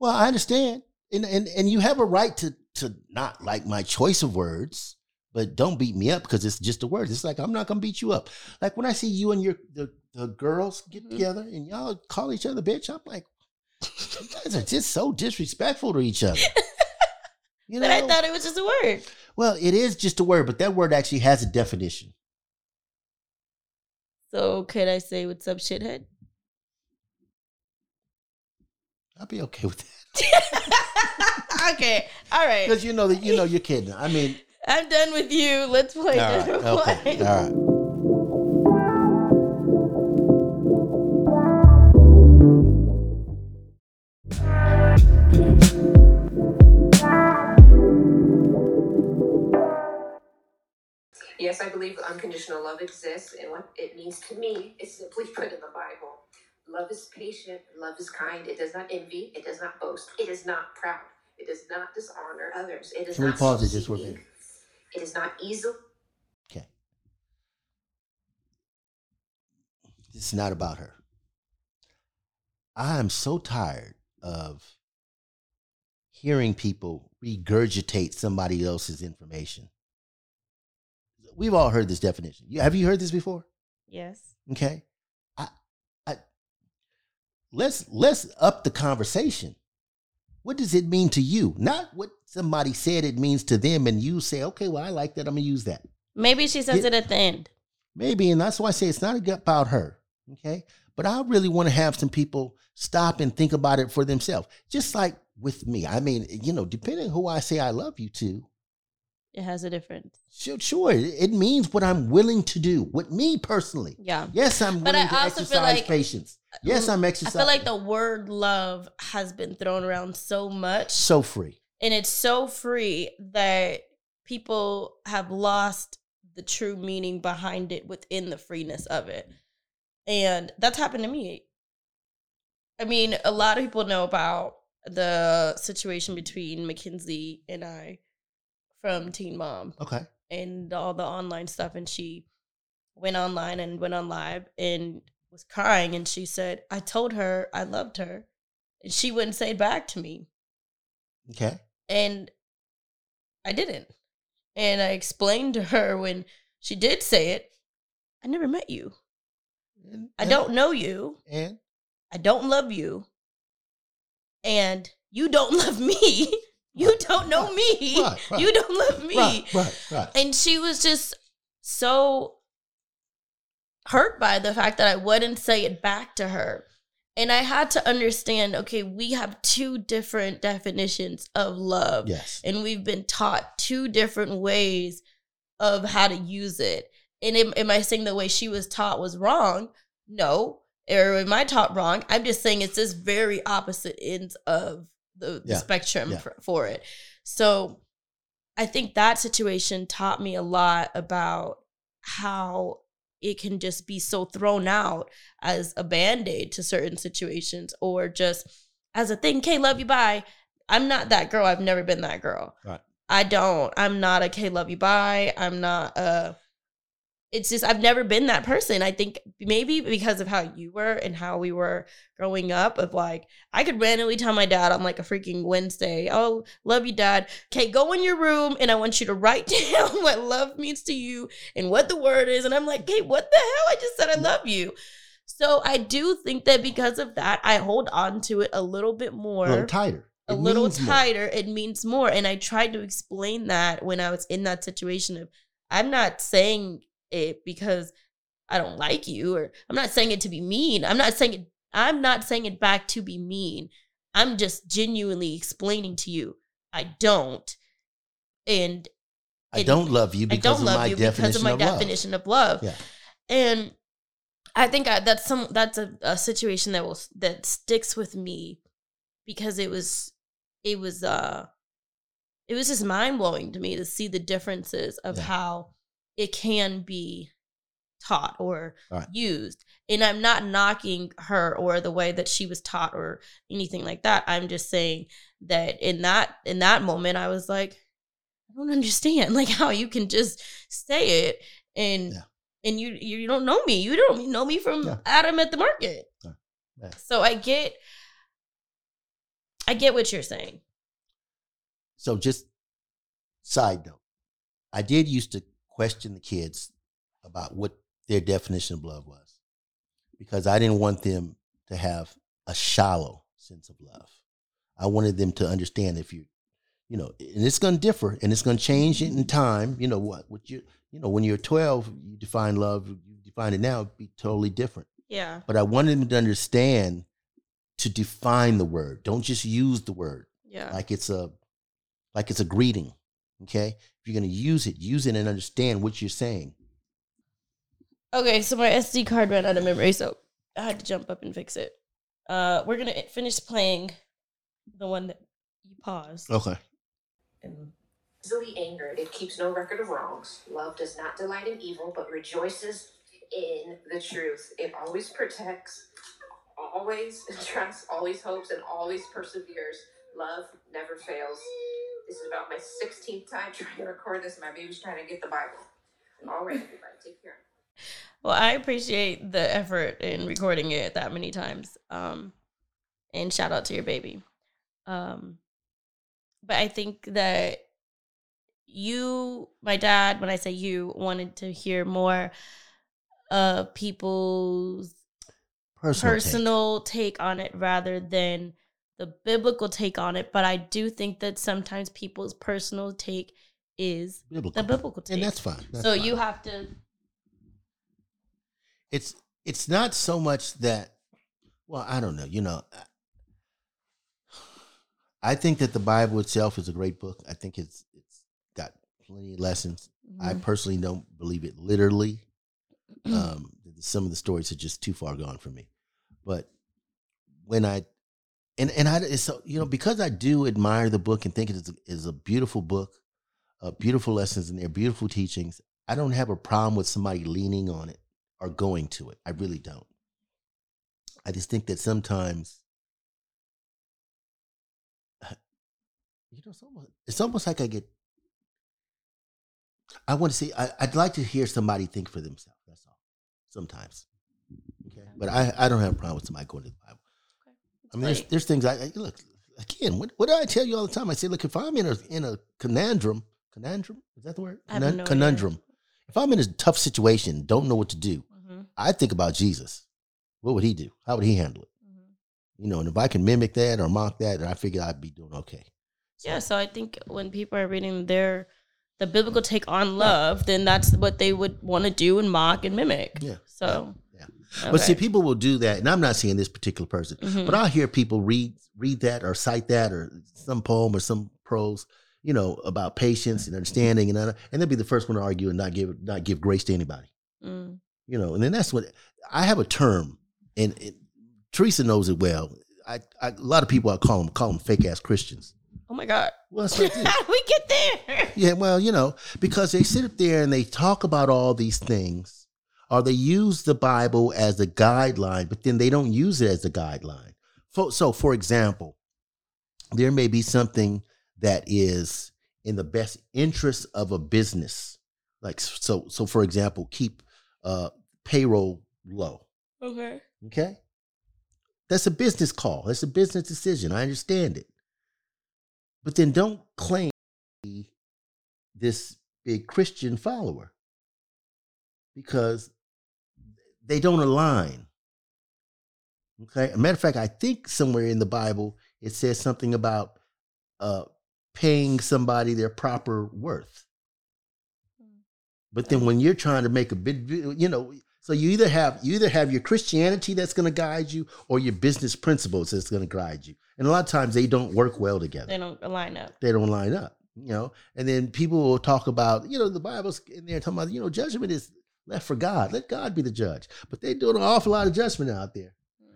Well, I understand, and and and you have a right to to not like my choice of words, but don't beat me up because it's just a word. It's like I'm not gonna beat you up. Like when I see you and your the, the girls get Mm-hmm. together and y'all call each other bitch, I'm like, you guys are just so disrespectful to each other. (laughs) You know, But I thought it was just a word. well, it is just a word, but that word actually has a definition. So could I say "What's up, shithead"? I'll be okay with that (laughs) okay, all right. because you know that you know you're kidding. I mean, I'm done with you. Let's play. all right, okay, play. all right. Yes, I believe unconditional love exists, and what it means to me is simply (laughs) put in the Bible. Love is patient, love is kind, it does not envy, it does not boast, it is not proud, it does not dishonor others, it is Can we not pause it just for a minute? It is not easily. Okay. It's not about her. I am so tired of hearing people regurgitate somebody else's information. We've all heard this definition. You- Have you heard this before? Yes. Okay. I, I, let's let's up the conversation. What does it mean to you? Not what somebody said it means to them, and you say, okay, well, I like that. I'm gonna use that. Maybe she says Yeah. it at the end. Maybe, and that's why I say it's not about her. Okay. But I really want to have some people stop and think about it for themselves. Just like with me. I mean, you know, depending who I say I love you to, It has a difference. sure, sure, it means what I'm willing to do. With me personally. Yeah. Yes, I'm But willing I to also feel exercise like- patience. Yes, I'm I exercising. feel like the word love has been thrown around so much. so free. and it's so free that people have lost the true meaning behind it within the freeness of it. And that's happened to me. I mean, a lot of people know about the situation between Mackenzie and I from Teen Mom Okay. and all the online stuff. And she went online and went on live and was crying. And she said, I told her I loved her. And she wouldn't say it back to me Okay. and I didn't. And I explained to her when she did say it, I never met you. Mm, I don't know you. And I don't love you. And you don't (laughs) love me. You don't know me. Right, right. You don't love me. Right, right, right. And she was just so hurt by the fact that I wouldn't say it back to her. And I had to understand okay, we have two different definitions of love. Yes. And we've been taught two different ways of how to use it. And am, am I saying the way she was taught was wrong? No. Or am I taught wrong? I'm just saying it's this very opposite ends of the, the spectrum Yeah. for, for it. So I think that situation taught me a lot about how it can just be so thrown out as a band-aid to certain situations or just as a thing, okay, love you, bye. I'm not that girl. I've never been that girl. Right. I don't. I'm not a K, love you, bye. I'm not uh it's just I've never been that person. I think maybe because of how you were and how we were growing up, of like I could randomly tell my dad on like a freaking Wednesday, "Oh, love you, dad. Okay, go in your room and I want you to write (laughs) down what love means to you and what the word is." And I'm like, "Hey, what the hell? I just said I love you." So I do think that because of that, I hold on to it a little bit more A little tighter. a It little means more. tighter, it means more. And I tried to explain that when I was in that situation of I'm not saying it because I don't like you or I'm not saying it to be mean. I'm not saying it I'm not saying it back to be mean. I'm just genuinely explaining to you I don't. And I it- don't love you I because don't of love my you definition because of my of love. definition of love. Yeah. And I think I, that's some that's a, a situation that will that sticks with me because it was it was uh it was just mind blowing to me to see the differences of Yeah. how it can be taught or Right. used. And I'm not knocking her or the way that she was taught or anything like that. I'm just saying that in that in that moment I was like I don't understand (laughs) like how you can just say it and and you you don't know me. You don't know me from Yeah. Adam at the market. Yeah. So I get I get what you're saying. So just side note, I did used to question the kids about what their definition of love was because I didn't want them to have a shallow sense of love. I wanted them to understand if you, you know, and it's going to differ and it's going to change in mm-hmm. time. You know what? What you, you know, when you're 12, you define love. You define it now, it'd be totally different. Yeah. But I wanted them to understand to define the word. Don't just use the word Yeah. like it's a like it's a greeting. Okay, if you're gonna use it, use it and understand what you're saying. Okay, so my SD card ran out of memory, so I had to jump up and fix it. Uh, we're gonna finish playing the one that you paused. Okay. easily angered. It keeps no record of wrongs. Love does not delight in evil, but rejoices in the truth. It always protects, always (laughs) trusts, always hopes, and always perseveres. Love never fails. This is about my 16th time trying to record this. My baby's trying to get the Bible. All right, everybody, take care. Well, I appreciate the effort in recording it that many times. Um, and shout out to your baby. Um, but I think that you, my dad, when I say you, wanted to hear more of people's Personal take. personal take. on it rather than the biblical take on it. But I do think that sometimes people's personal take is Biblical. the biblical take. And that's fine. That's so fine. you have to it's it's not so much that well i don't know you know i think that the bible itself is a great book i think it's it's got plenty of lessons i Mhm. personally don't believe it literally (clears throat) um some of the stories are just too far gone for me but when i and and i so you know because i do admire the book and think it is a, is a beautiful book uh, beautiful lessons in there beautiful teachings i don't have a problem with somebody leaning on it or going to it. I really don't. I just think that sometimes, you know, it's almost, it's almost like I get. I want to see. I, I'd like to hear somebody think for themselves. That's all. Sometimes, okay. But I, I don't have a problem with somebody going to the Bible. I mean, there's, there's things I, I look again. What, what do I tell you all the time? I say, look, if I'm in a in a conundrum, conundrum is that the word? I have Conun- no idea. conundrum. If I'm in a tough situation, don't know what to do, Mhm. I think about Jesus. What would he do? How would he handle it? Mm-hmm. You know, and if I can mimic that or mock that, then I figure I'd be doing okay. Yeah, so I think when people are reading their the biblical take on love, then that's what they would want to do and mock and mimic. Yeah. So Yeah. But see, people will do that, and I'm not seeing this particular person, Mhm. but I'll hear people read read that or cite that or some poem or some prose, you know, about patience and understanding, and other- and they'll be the first one to argue and not give not give grace to anybody. Mm. you know, and then that's what I have a term, and it, Teresa knows it well. I, I a lot of people I call them call them fake ass Christians. Oh my God. Well, that's what it is. How did we get there? Yeah, well, you know, because they sit up there and they talk about all these things, or they use the Bible as a guideline, but then they don't use it as a guideline. So, so for example, there may be something that is in the best interest of a business, like so. So, for example, keep uh, payroll low. Okay. Okay. That's a business call. That's a business decision. I understand it. But then don't claim this big Christian follower because they don't align. Okay. A matter of fact, I think somewhere in the Bible it says something about uh, paying somebody their proper worth. But then when you're trying to make a big, you know, so you either have you either have your Christianity that's going to guide you or your business principles that's going to guide you. And a lot of times they don't work well together. They don't line up. They don't line up, you know. And then people will talk about, you know, the Bible's in there talking about, you know, judgment is left for God. Let God be the judge. But they doing an awful lot of judgment out there.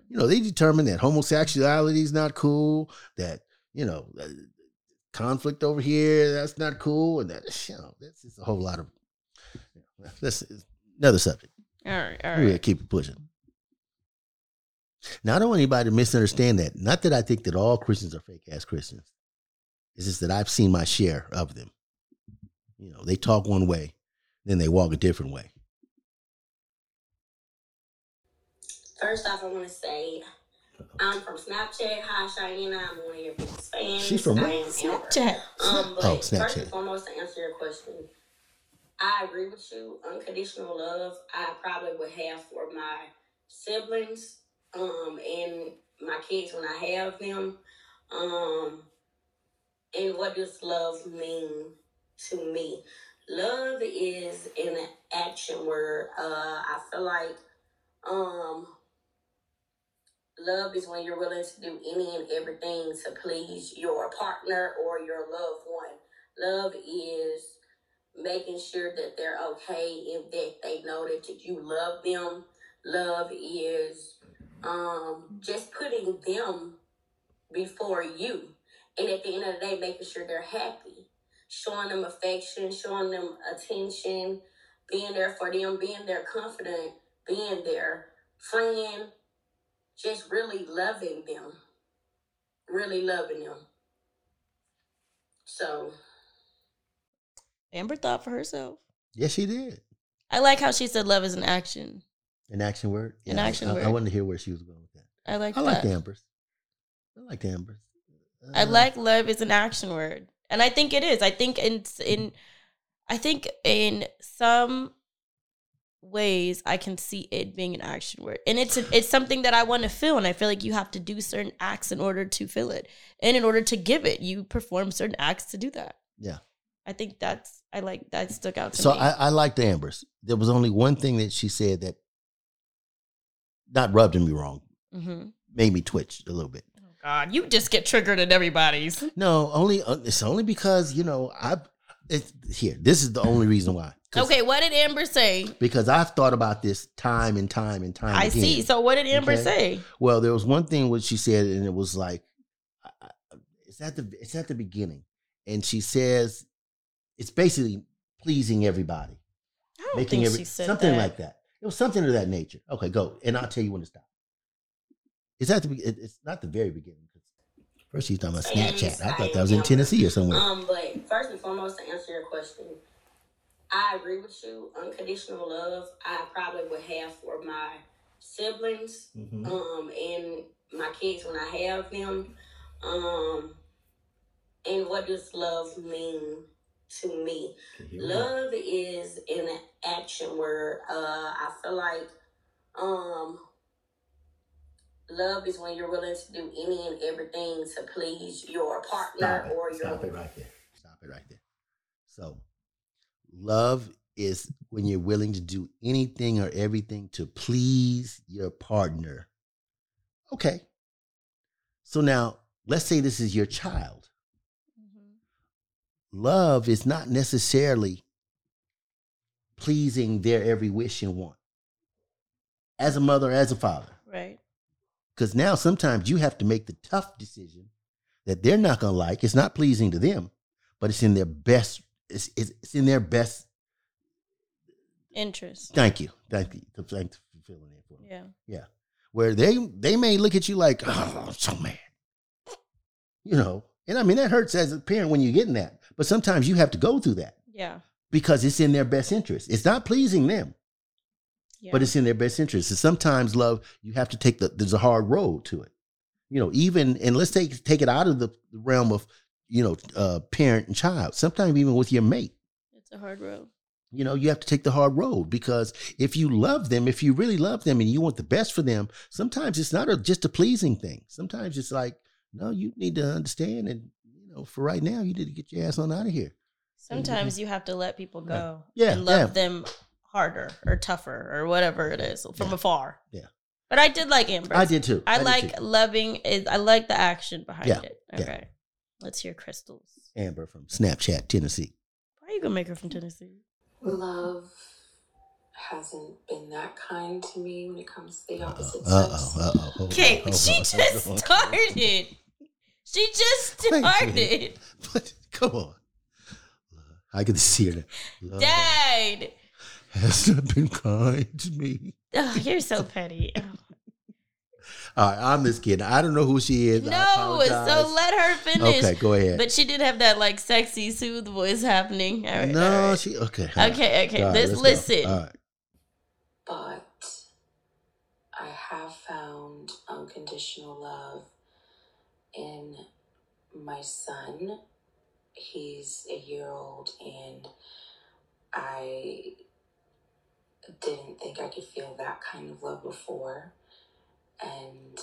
You know, they determine that homosexuality is not cool. That you know, uh, conflict over here that's not cool, and that you know, that's just a whole lot of. That's another subject. All right. All right. We gotta keep it pushing. Now, I don't want anybody to misunderstand that. Not that I think that all Christians are fake ass Christians. It's just that I've seen my share of them. You know, they talk one way, then they walk a different way. First off, I want to say I'm from Snapchat. Hi, Cheyenne. I'm one of your biggest fans. She's from I what? Snapchat. Um, but Oh, first Snapchat. and foremost, to answer your question, I agree with you. Unconditional love, I probably would have for my siblings, um, and my kids when I have them. Um, and what does love mean to me? Love is an action word. Uh, I feel like um love is when you're willing to do any and everything to please your partner or your loved one. Love is making sure that they're okay and that they know that you love them. Love is um just putting them before you. And at the end of the day, making sure they're happy, showing them affection, showing them attention, being there for them, being their confidant, being their friend, just really loving them, really loving them. So Amber thought for herself. Yes, she did. I like how she said love is an action. An action word. An action I, word. I wanted to hear where she was going with that. I like I like Ambers. I like the Ambers. I Uh, like love is an action word. And I think it is. I think in in I think in some ways I can see it being an action word. And it's a, it's something that I want to feel and I feel like you have to do certain acts in order to feel it. And in order to give it, you perform certain acts to do that. Yeah. I think that's I like that stuck out to So me. I, I like the Ambers. There was only one thing that she said that not rubbed me wrong, Mhm. made me twitch a little bit. God, you just get triggered at everybody's. No, only uh, it's only because you know I. It's here. This is the only reason why. 'Cause- Okay, what did Amber say? Because I've thought about this time and time and time. I again. see. So what did Amber Okay? say? Well, there was one thing what she said, and it was like, I- I- it's at the it's at the beginning, and she says it's basically pleasing everybody, I don't making think every she said something that. like that. It was something of that nature. Okay, go, and I'll tell you when to stop. It's at the it- it's not the very beginning. First, she's talking about Snapchat. I thought that was in Tennessee or somewhere. Um, but first and foremost, to answer your question, I agree with you. Unconditional love, I probably would have for my siblings, Mhm. um, and my kids when I have them. Um, and what does love mean to me? Love is an action word. Uh, I feel like, um, love is when you're willing to do any and everything to please your partner Stop it. or your Stop it right there. Stop it right there. So, love is when you're willing to do anything or everything to please your partner. Okay. So now, let's say this is your child. Mm-hmm. Love is not necessarily pleasing their every wish and want as a mother, as a father. Right. Because now sometimes you have to make the tough decision that they're not going to like. It's not pleasing to them, but it's in their best. It's, it's, it's in their best. Interest. Thank you, thank you, thank you for filling in for me. Yeah. Yeah, where they they may look at you like, oh, I'm so mad, you know. And I mean that hurts as a parent when you're getting that, but sometimes you have to go through that Yeah. because it's in their best interest. It's not pleasing them, Yeah. but it's in their best interest. And sometimes love, you have to take the there's a hard road to it. You know, even and let's take take it out of the realm of you know uh, parent and child. Sometimes even with your mate, It's a hard road. you know, you have to take the hard road because if you love them, if you really love them and you want the best for them, sometimes it's not a, just a pleasing thing. Sometimes it's like, no, you need to understand, and you know, for right now, you need to get your ass on out of here. Sometimes you have to let people go Yeah, and love yeah. them harder or tougher or whatever it is from afar. Yeah. But I did like Amber. I did too. I, I did like too. loving is I like the action behind Yeah, it. yeah. Okay. Let's hear Crystals. Amber from Snapchat, Tennessee. Why are you gonna make her from Tennessee? Love hasn't been that kind to me when it comes to the opposite Uh sex. oh, uh oh. hold Okay, on, hold she just started. She just started. But come on. I can see her. Love Dad. has not been kind to me. Oh, you're so petty. Oh. (laughs) All right, I'm just kidding. I don't know who she is. No, apologize. so let her finish. Okay, go ahead. But she did have that like sexy, soothe voice happening. All right, no, all right. she okay. all right. Okay, okay. All right, let's, let's listen. All right. But I have found unconditional love in my son. He's a year old, and I didn't think I could feel that kind of love before. And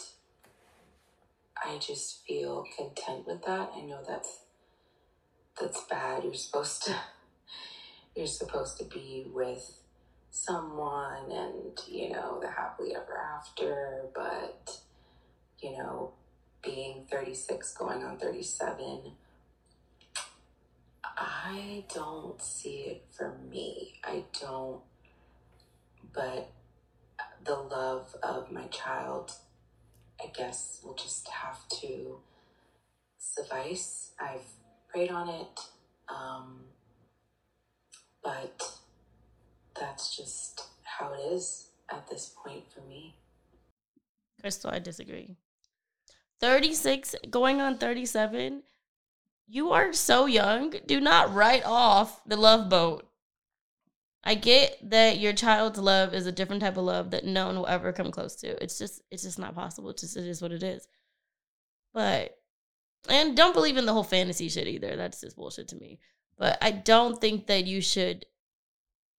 I just feel content with that. I know that's that's bad. You're supposed to (laughs) you're supposed to be with someone and you know the happily ever after but you know being 36 going on 37 i don't see it for me i don't but the love of my child i guess will just have to suffice i've prayed on it um but that's just how it is at this point for me. Crystal, I disagree. 36, going on 37, you are so young. Do not write off the love boat. I get that your child's love is a different type of love that no one will ever come close to. It's just it's just not possible. It's just it is what it is. But and don't believe in the whole fantasy shit either. That's just bullshit to me. But I don't think that you should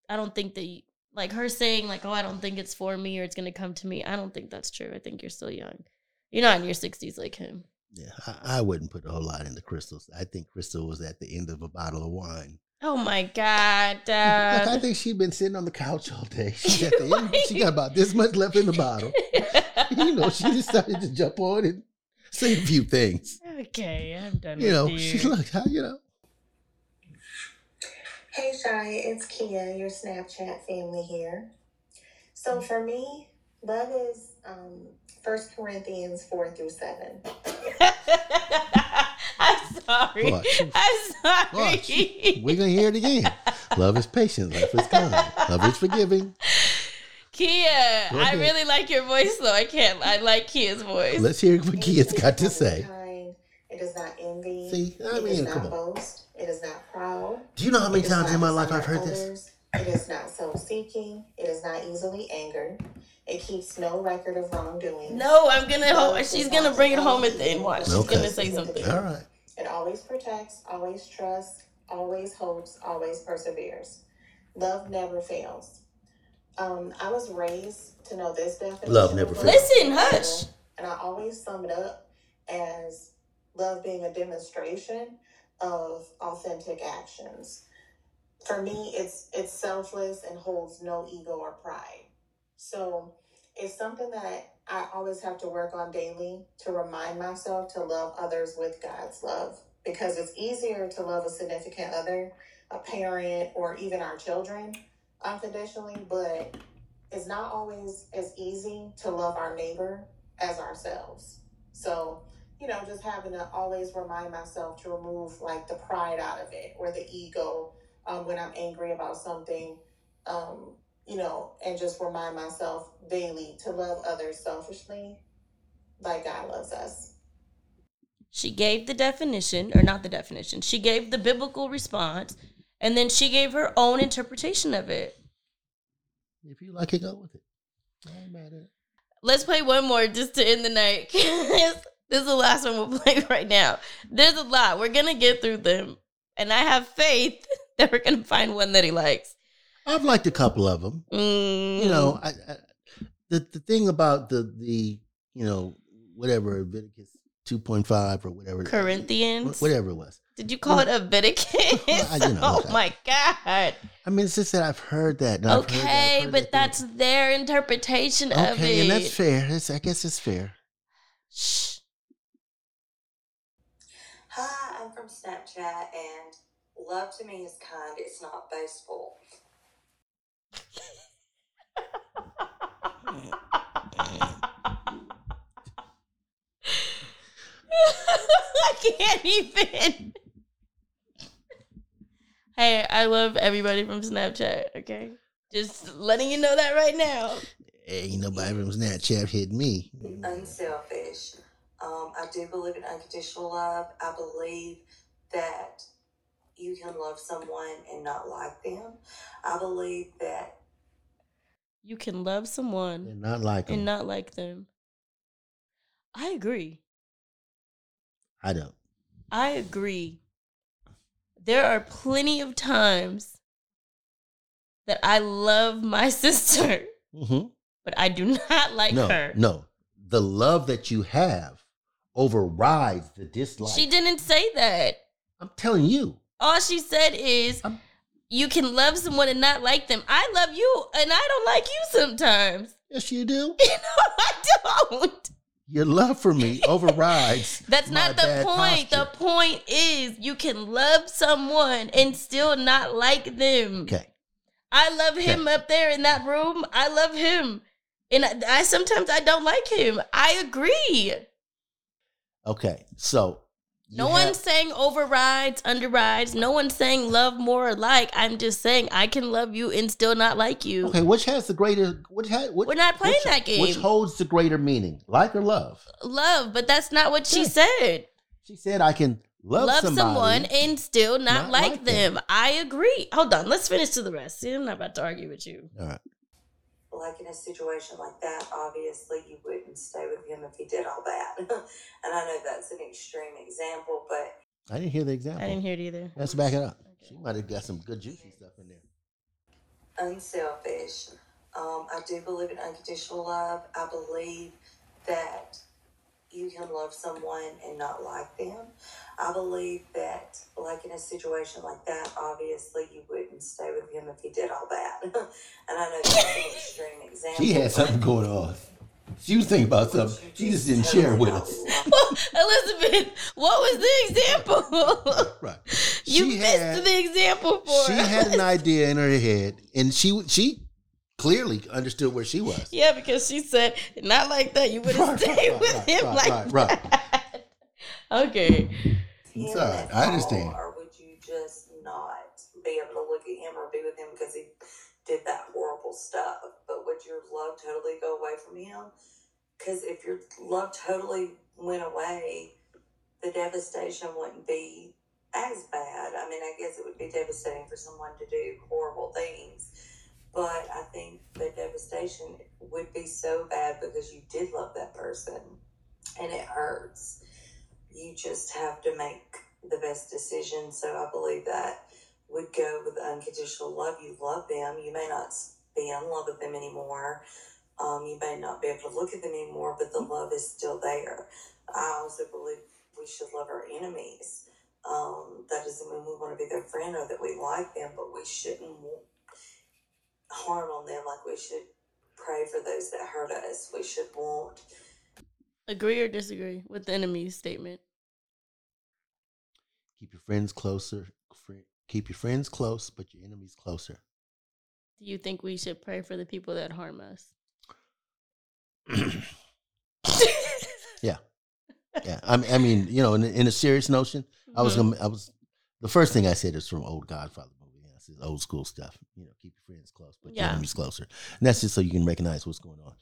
I don't think that you, like her saying like, "Oh, I don't think it's for me or it's going to come to me." I don't think that's true. I think you're still young. You're not in your 60s like him. Yeah, I, I wouldn't put a whole lot into Crystal's. I think Crystal was at the end of a bottle of wine. Oh my God, Dad. I think she'd been sitting on the couch all day. She got, the end, she got about this much left in the bottle. (laughs) you know, she decided to jump on and say a few things. Okay, I'm done you know, you. she's like, how, you know. Hey, Chey, it's Kia, your Snapchat family here. So for me, love is um, Corinthians 4 through 7. (laughs) sorry. Watch. (laughs) I'm sorry. Watch. We're gonna hear it again. Love is patient, love is kind, love is forgiving. Kia, I really like your voice though. I can't. I like Kia's voice. Let's hear what Kia's got to say. Kind, it does not envy. See, I it mean, does come not on. boast. It is not proud. Do you know how many times in my life I've heard this? It is not self-seeking. It is not easily angered. It keeps no record of wrongdoing. No, I'm gonna. Ho- she's gonna bring it home at the end. Watch. She's Okay. gonna say something. All right. It always protects, always trusts, always hopes, always perseveres. Love never fails. Um, I was raised to know this definition. Love never fails. Listen, hush. And I always sum it up as love being a demonstration of authentic actions. For me, it's it's selfless and holds no ego or pride. So it's something that I always have to work on daily to remind myself to love others with God's love. Because it's easier to love a significant other, a parent, or even our children unconditionally, but it's not always as easy to love our neighbor as ourselves. So, you know, just having to always remind myself to remove like the pride out of it or the ego um, when I'm angry about something, um, you know, and just remind myself daily to love others selfishly like God loves us. She gave the definition, or not the definition. She gave the biblical response, and then she gave her own interpretation of it. If you like it, go with it. I ain't mad at it. Let's play one more just to end the night. (laughs) this is the last one we'll play (laughs) right now. There's a lot. We're gonna get through them, and I have faith (laughs) that we're gonna find one that he likes. I've liked a couple of them. Mm. You know, I, I, the the thing about the the you know whatever Leviticus two point five or whatever Corinthians. whatever it was. Did you call it a Leviticus? (laughs) I- you (laughs) know, oh okay. my god. I mean, it's just that I've heard that. and I've heard that, I've Okay, heard but that's their interpretation that. of okay, it. and that's fair. It's, I guess it's fair. Shh. Hi, I'm from Snapchat, and love to me is kind, it's not boastful. I can't even. Hey, I love everybody from Snapchat, okay? Just letting you know that right now. Ain't nobody from Snapchat hit me. Unselfish. Um, I do believe in unconditional love. I believe that you can love someone and not like them. I believe that You can love someone And not like and them. not like them. I agree. I don't. I agree. There are plenty of times that I love my (laughs) sister, Mm-hmm. but I do not like no, her. no. The love that you have overrides the dislike. She didn't say that. I'm telling you. All she said is you can love someone and not like them. I love you and I don't like you sometimes. (laughs) Yes, you do. no, I don't. Your love for me overrides. (laughs) That's not the point. posture. The point is you can love someone and still not like them. Okay. I love him up there in that room. I love him. And I, I sometimes I don't like him. I agree. Okay. So No one's saying overrides, underrides. No one's saying love more or like. I'm just saying I can love you and still not like you. Okay, which has the greater which has which, We're not playing which- that game. Which holds the greater meaning? Like or love? Love, but that's not what she said. She said I can love, love somebody, someone and still not, not like, like them. them. I agree. Hold on, let's finish to the rest. See, I'm not about to argue with you. All right. Like in a situation like that, obviously you wouldn't stay with him if he did all that. (laughs) and I know that's an extreme example, but I didn't hear the example. I didn't hear it either. Let's back it up. She might have got some good juicy stuff in there. unselfish. Um, I do believe in unconditional love. I believe that you can love someone and not like them. I believe that, like in a situation like that, obviously you wouldn't stay with him if he did all that. (laughs) and I know that's an extreme example. She had something going on. She was thinking about something. She just didn't share with us. (laughs) Elizabeth, what was the example? (laughs) Right. you She missed had- the example for She us. had an idea in her head, and she she clearly understood where she was. Yeah, because she said, not like that. You wouldn't Right, stay right, with right, him right, like right, right. that. (laughs) Okay. It's all right. I understand. Or would you just not be able to look at him or be with him because he did that horrible stuff? But would your love totally go away from him? Because if your love totally went away, the devastation wouldn't be as bad. I mean, I guess it would be devastating for someone to do horrible things. But I think the devastation would be so bad because you did love that person and it hurts you just have to make the best decision. So I believe that would go with unconditional love. You love them. You may not be in love with them anymore. Um, you may not be able to look at them anymore, but the love is still there. I also believe we should love our enemies. Um, that doesn't mean we want to be their friend or that we like them, but we shouldn't harm on them. Like we should pray for those that hurt us. We should want Agree or disagree with the enemy's statement? Keep your friends closer. Keep your friends close, but your enemies closer. Do you think we should pray for the people that harm us? (coughs) Yeah, yeah. I mean, I mean, you know, in, in a serious notion, I was Mhm. gonna, I was the first thing I said is from old Godfather said old school stuff. You know, keep your friends close, but your enemies closer. And that's just so you can recognize what's going on.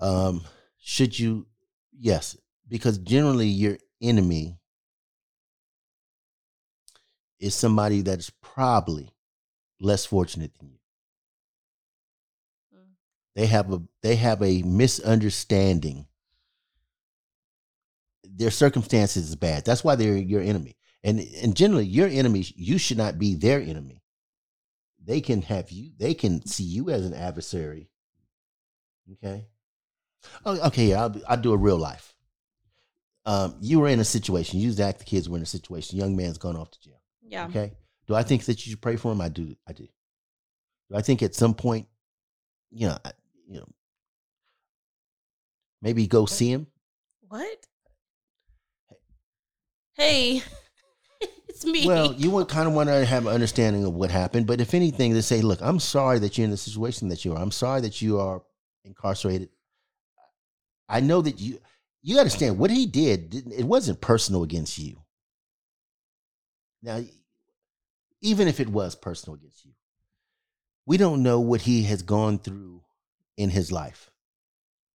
Um, should you? Yes, because generally your enemy is somebody that's probably less fortunate than you. They have a they have a misunderstanding. Their circumstances is bad. That's why they're your enemy. And and generally your enemies, you should not be their enemy. They can have you, they can see you as an adversary. Okay. Oh, okay, yeah, I'll, I'll do a real life. Um, you were in a situation, you act the kids were in a situation, young man's gone off to jail. Yeah. Okay. Do I think that you should pray for him? I do. I do. Do I think at some point, you know, I, you know, maybe go see him? What? Hey, me. Well, you would kind of want to have an understanding of what happened, but if anything, to say, look, I'm sorry that you're in the situation that you are. I'm sorry that you are incarcerated. I know that you you understand what he did. It wasn't personal against you. Now, even if it was personal against you, we don't know what he has gone through in his life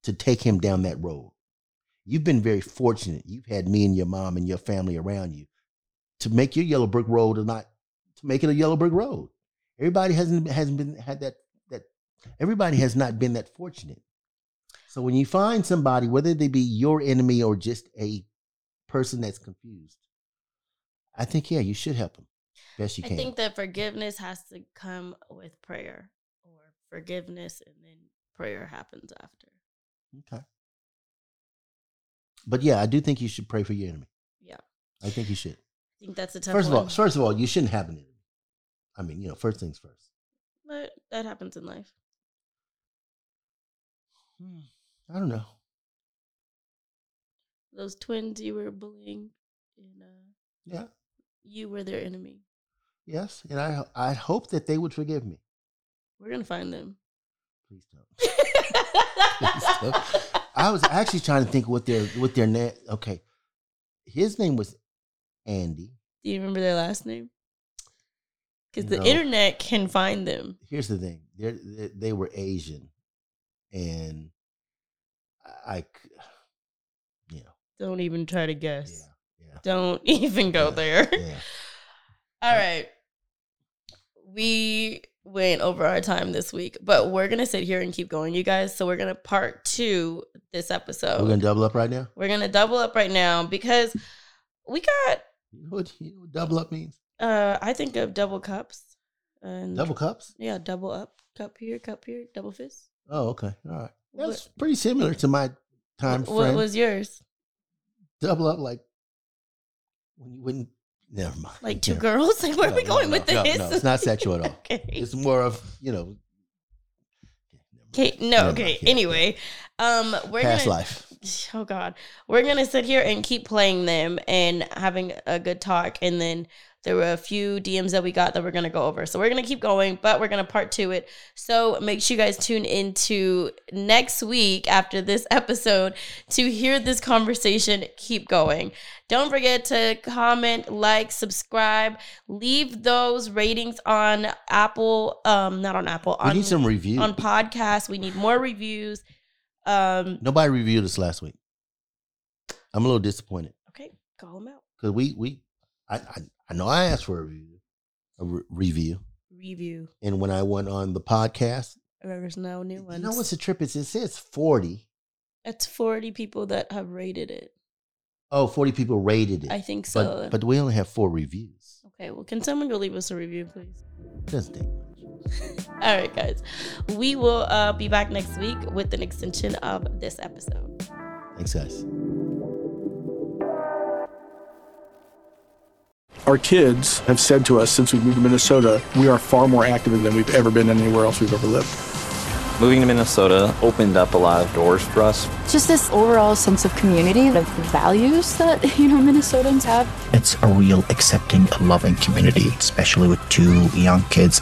to take him down that road. You've been very fortunate. You've had me and your mom and your family around you to make your yellow brick road or not to make it a yellow brick road. Everybody hasn't hasn't been had that that everybody has not been that fortunate. So when you find somebody, whether they be your enemy or just a person that's confused, I think yeah, you should help them best you I can. think that forgiveness has to come with prayer, or forgiveness and then prayer happens after. okay. But yeah, I do think you should pray for your enemy. Yeah. I think you should. Think that's a tough First of one. all, first of all, you shouldn't have an enemy. I mean, you know, first things first. But that happens in life. I don't know. Those twins you were bullying, and uh, Yeah. you were their enemy. Yes, and I I hope that they would forgive me. We're gonna find them. Please don't. (laughs) I was actually trying to think what their what their name. Okay, his name was Andy. Do you remember their last name? Because the internet can find them. Here's the thing: They're, they they were Asian, and I, (sighs) you know, Don't even try to guess. yeah, Don't (laughs) even go there. (laughs) All right. We went over our time this week, but we're gonna sit here and keep going, you guys. So we're gonna part two this episode. We're gonna double up right now. We're gonna double up right now because we got What (laughs) you know what double up means? uh I think of double cups. And Double cups? Yeah, double up. Cup here, cup here, double fist. Oh, okay. All right. That's pretty similar to my time What was yours? double up like when you wouldn't never mind. Like two Never- girls? (laughs) Like where are we No, going no, with no, this? No, it's not sexual at (laughs) all. okay. It's more of, you know, Okay, no, Never okay. yeah, anyway, um, we're past gonna, life. (laughs) Oh God, we're gonna sit here and keep playing them and having a good talk, and then there were a few DMs that we got that we're gonna go over. So we're gonna keep going, but we're gonna part two it. So make sure you guys tune into next week after this (laughs) episode to hear this conversation keep going. Don't forget to comment, like, subscribe, leave those ratings on Apple, um, not on Apple, We on need some reviews. on podcasts. We need more reviews. Um, Nobody reviewed us last week. I'm a little disappointed okay, call them out. because we we I, I I know I asked for a review, a re- review, Review. and when I went on the podcast, There's no new ones. you know what's the trip is? It says 40. It's 40 people that have rated it. Oh, 40 people rated it. I think so. but we only have four reviews. Okay, well, can someone go leave us a review, please? Doesn't take much. (laughs) All right, guys. We will uh, be back next week with an extension of this episode. Thanks, guys. Our kids have said to us since we moved to Minnesota, we are far more active than we've ever been anywhere else we've ever lived. Moving to Minnesota opened up a lot of doors for us. Just this overall sense of community, of values that, (laughs) you know, Minnesotans have. It's a real accepting, loving community, especially with two young kids.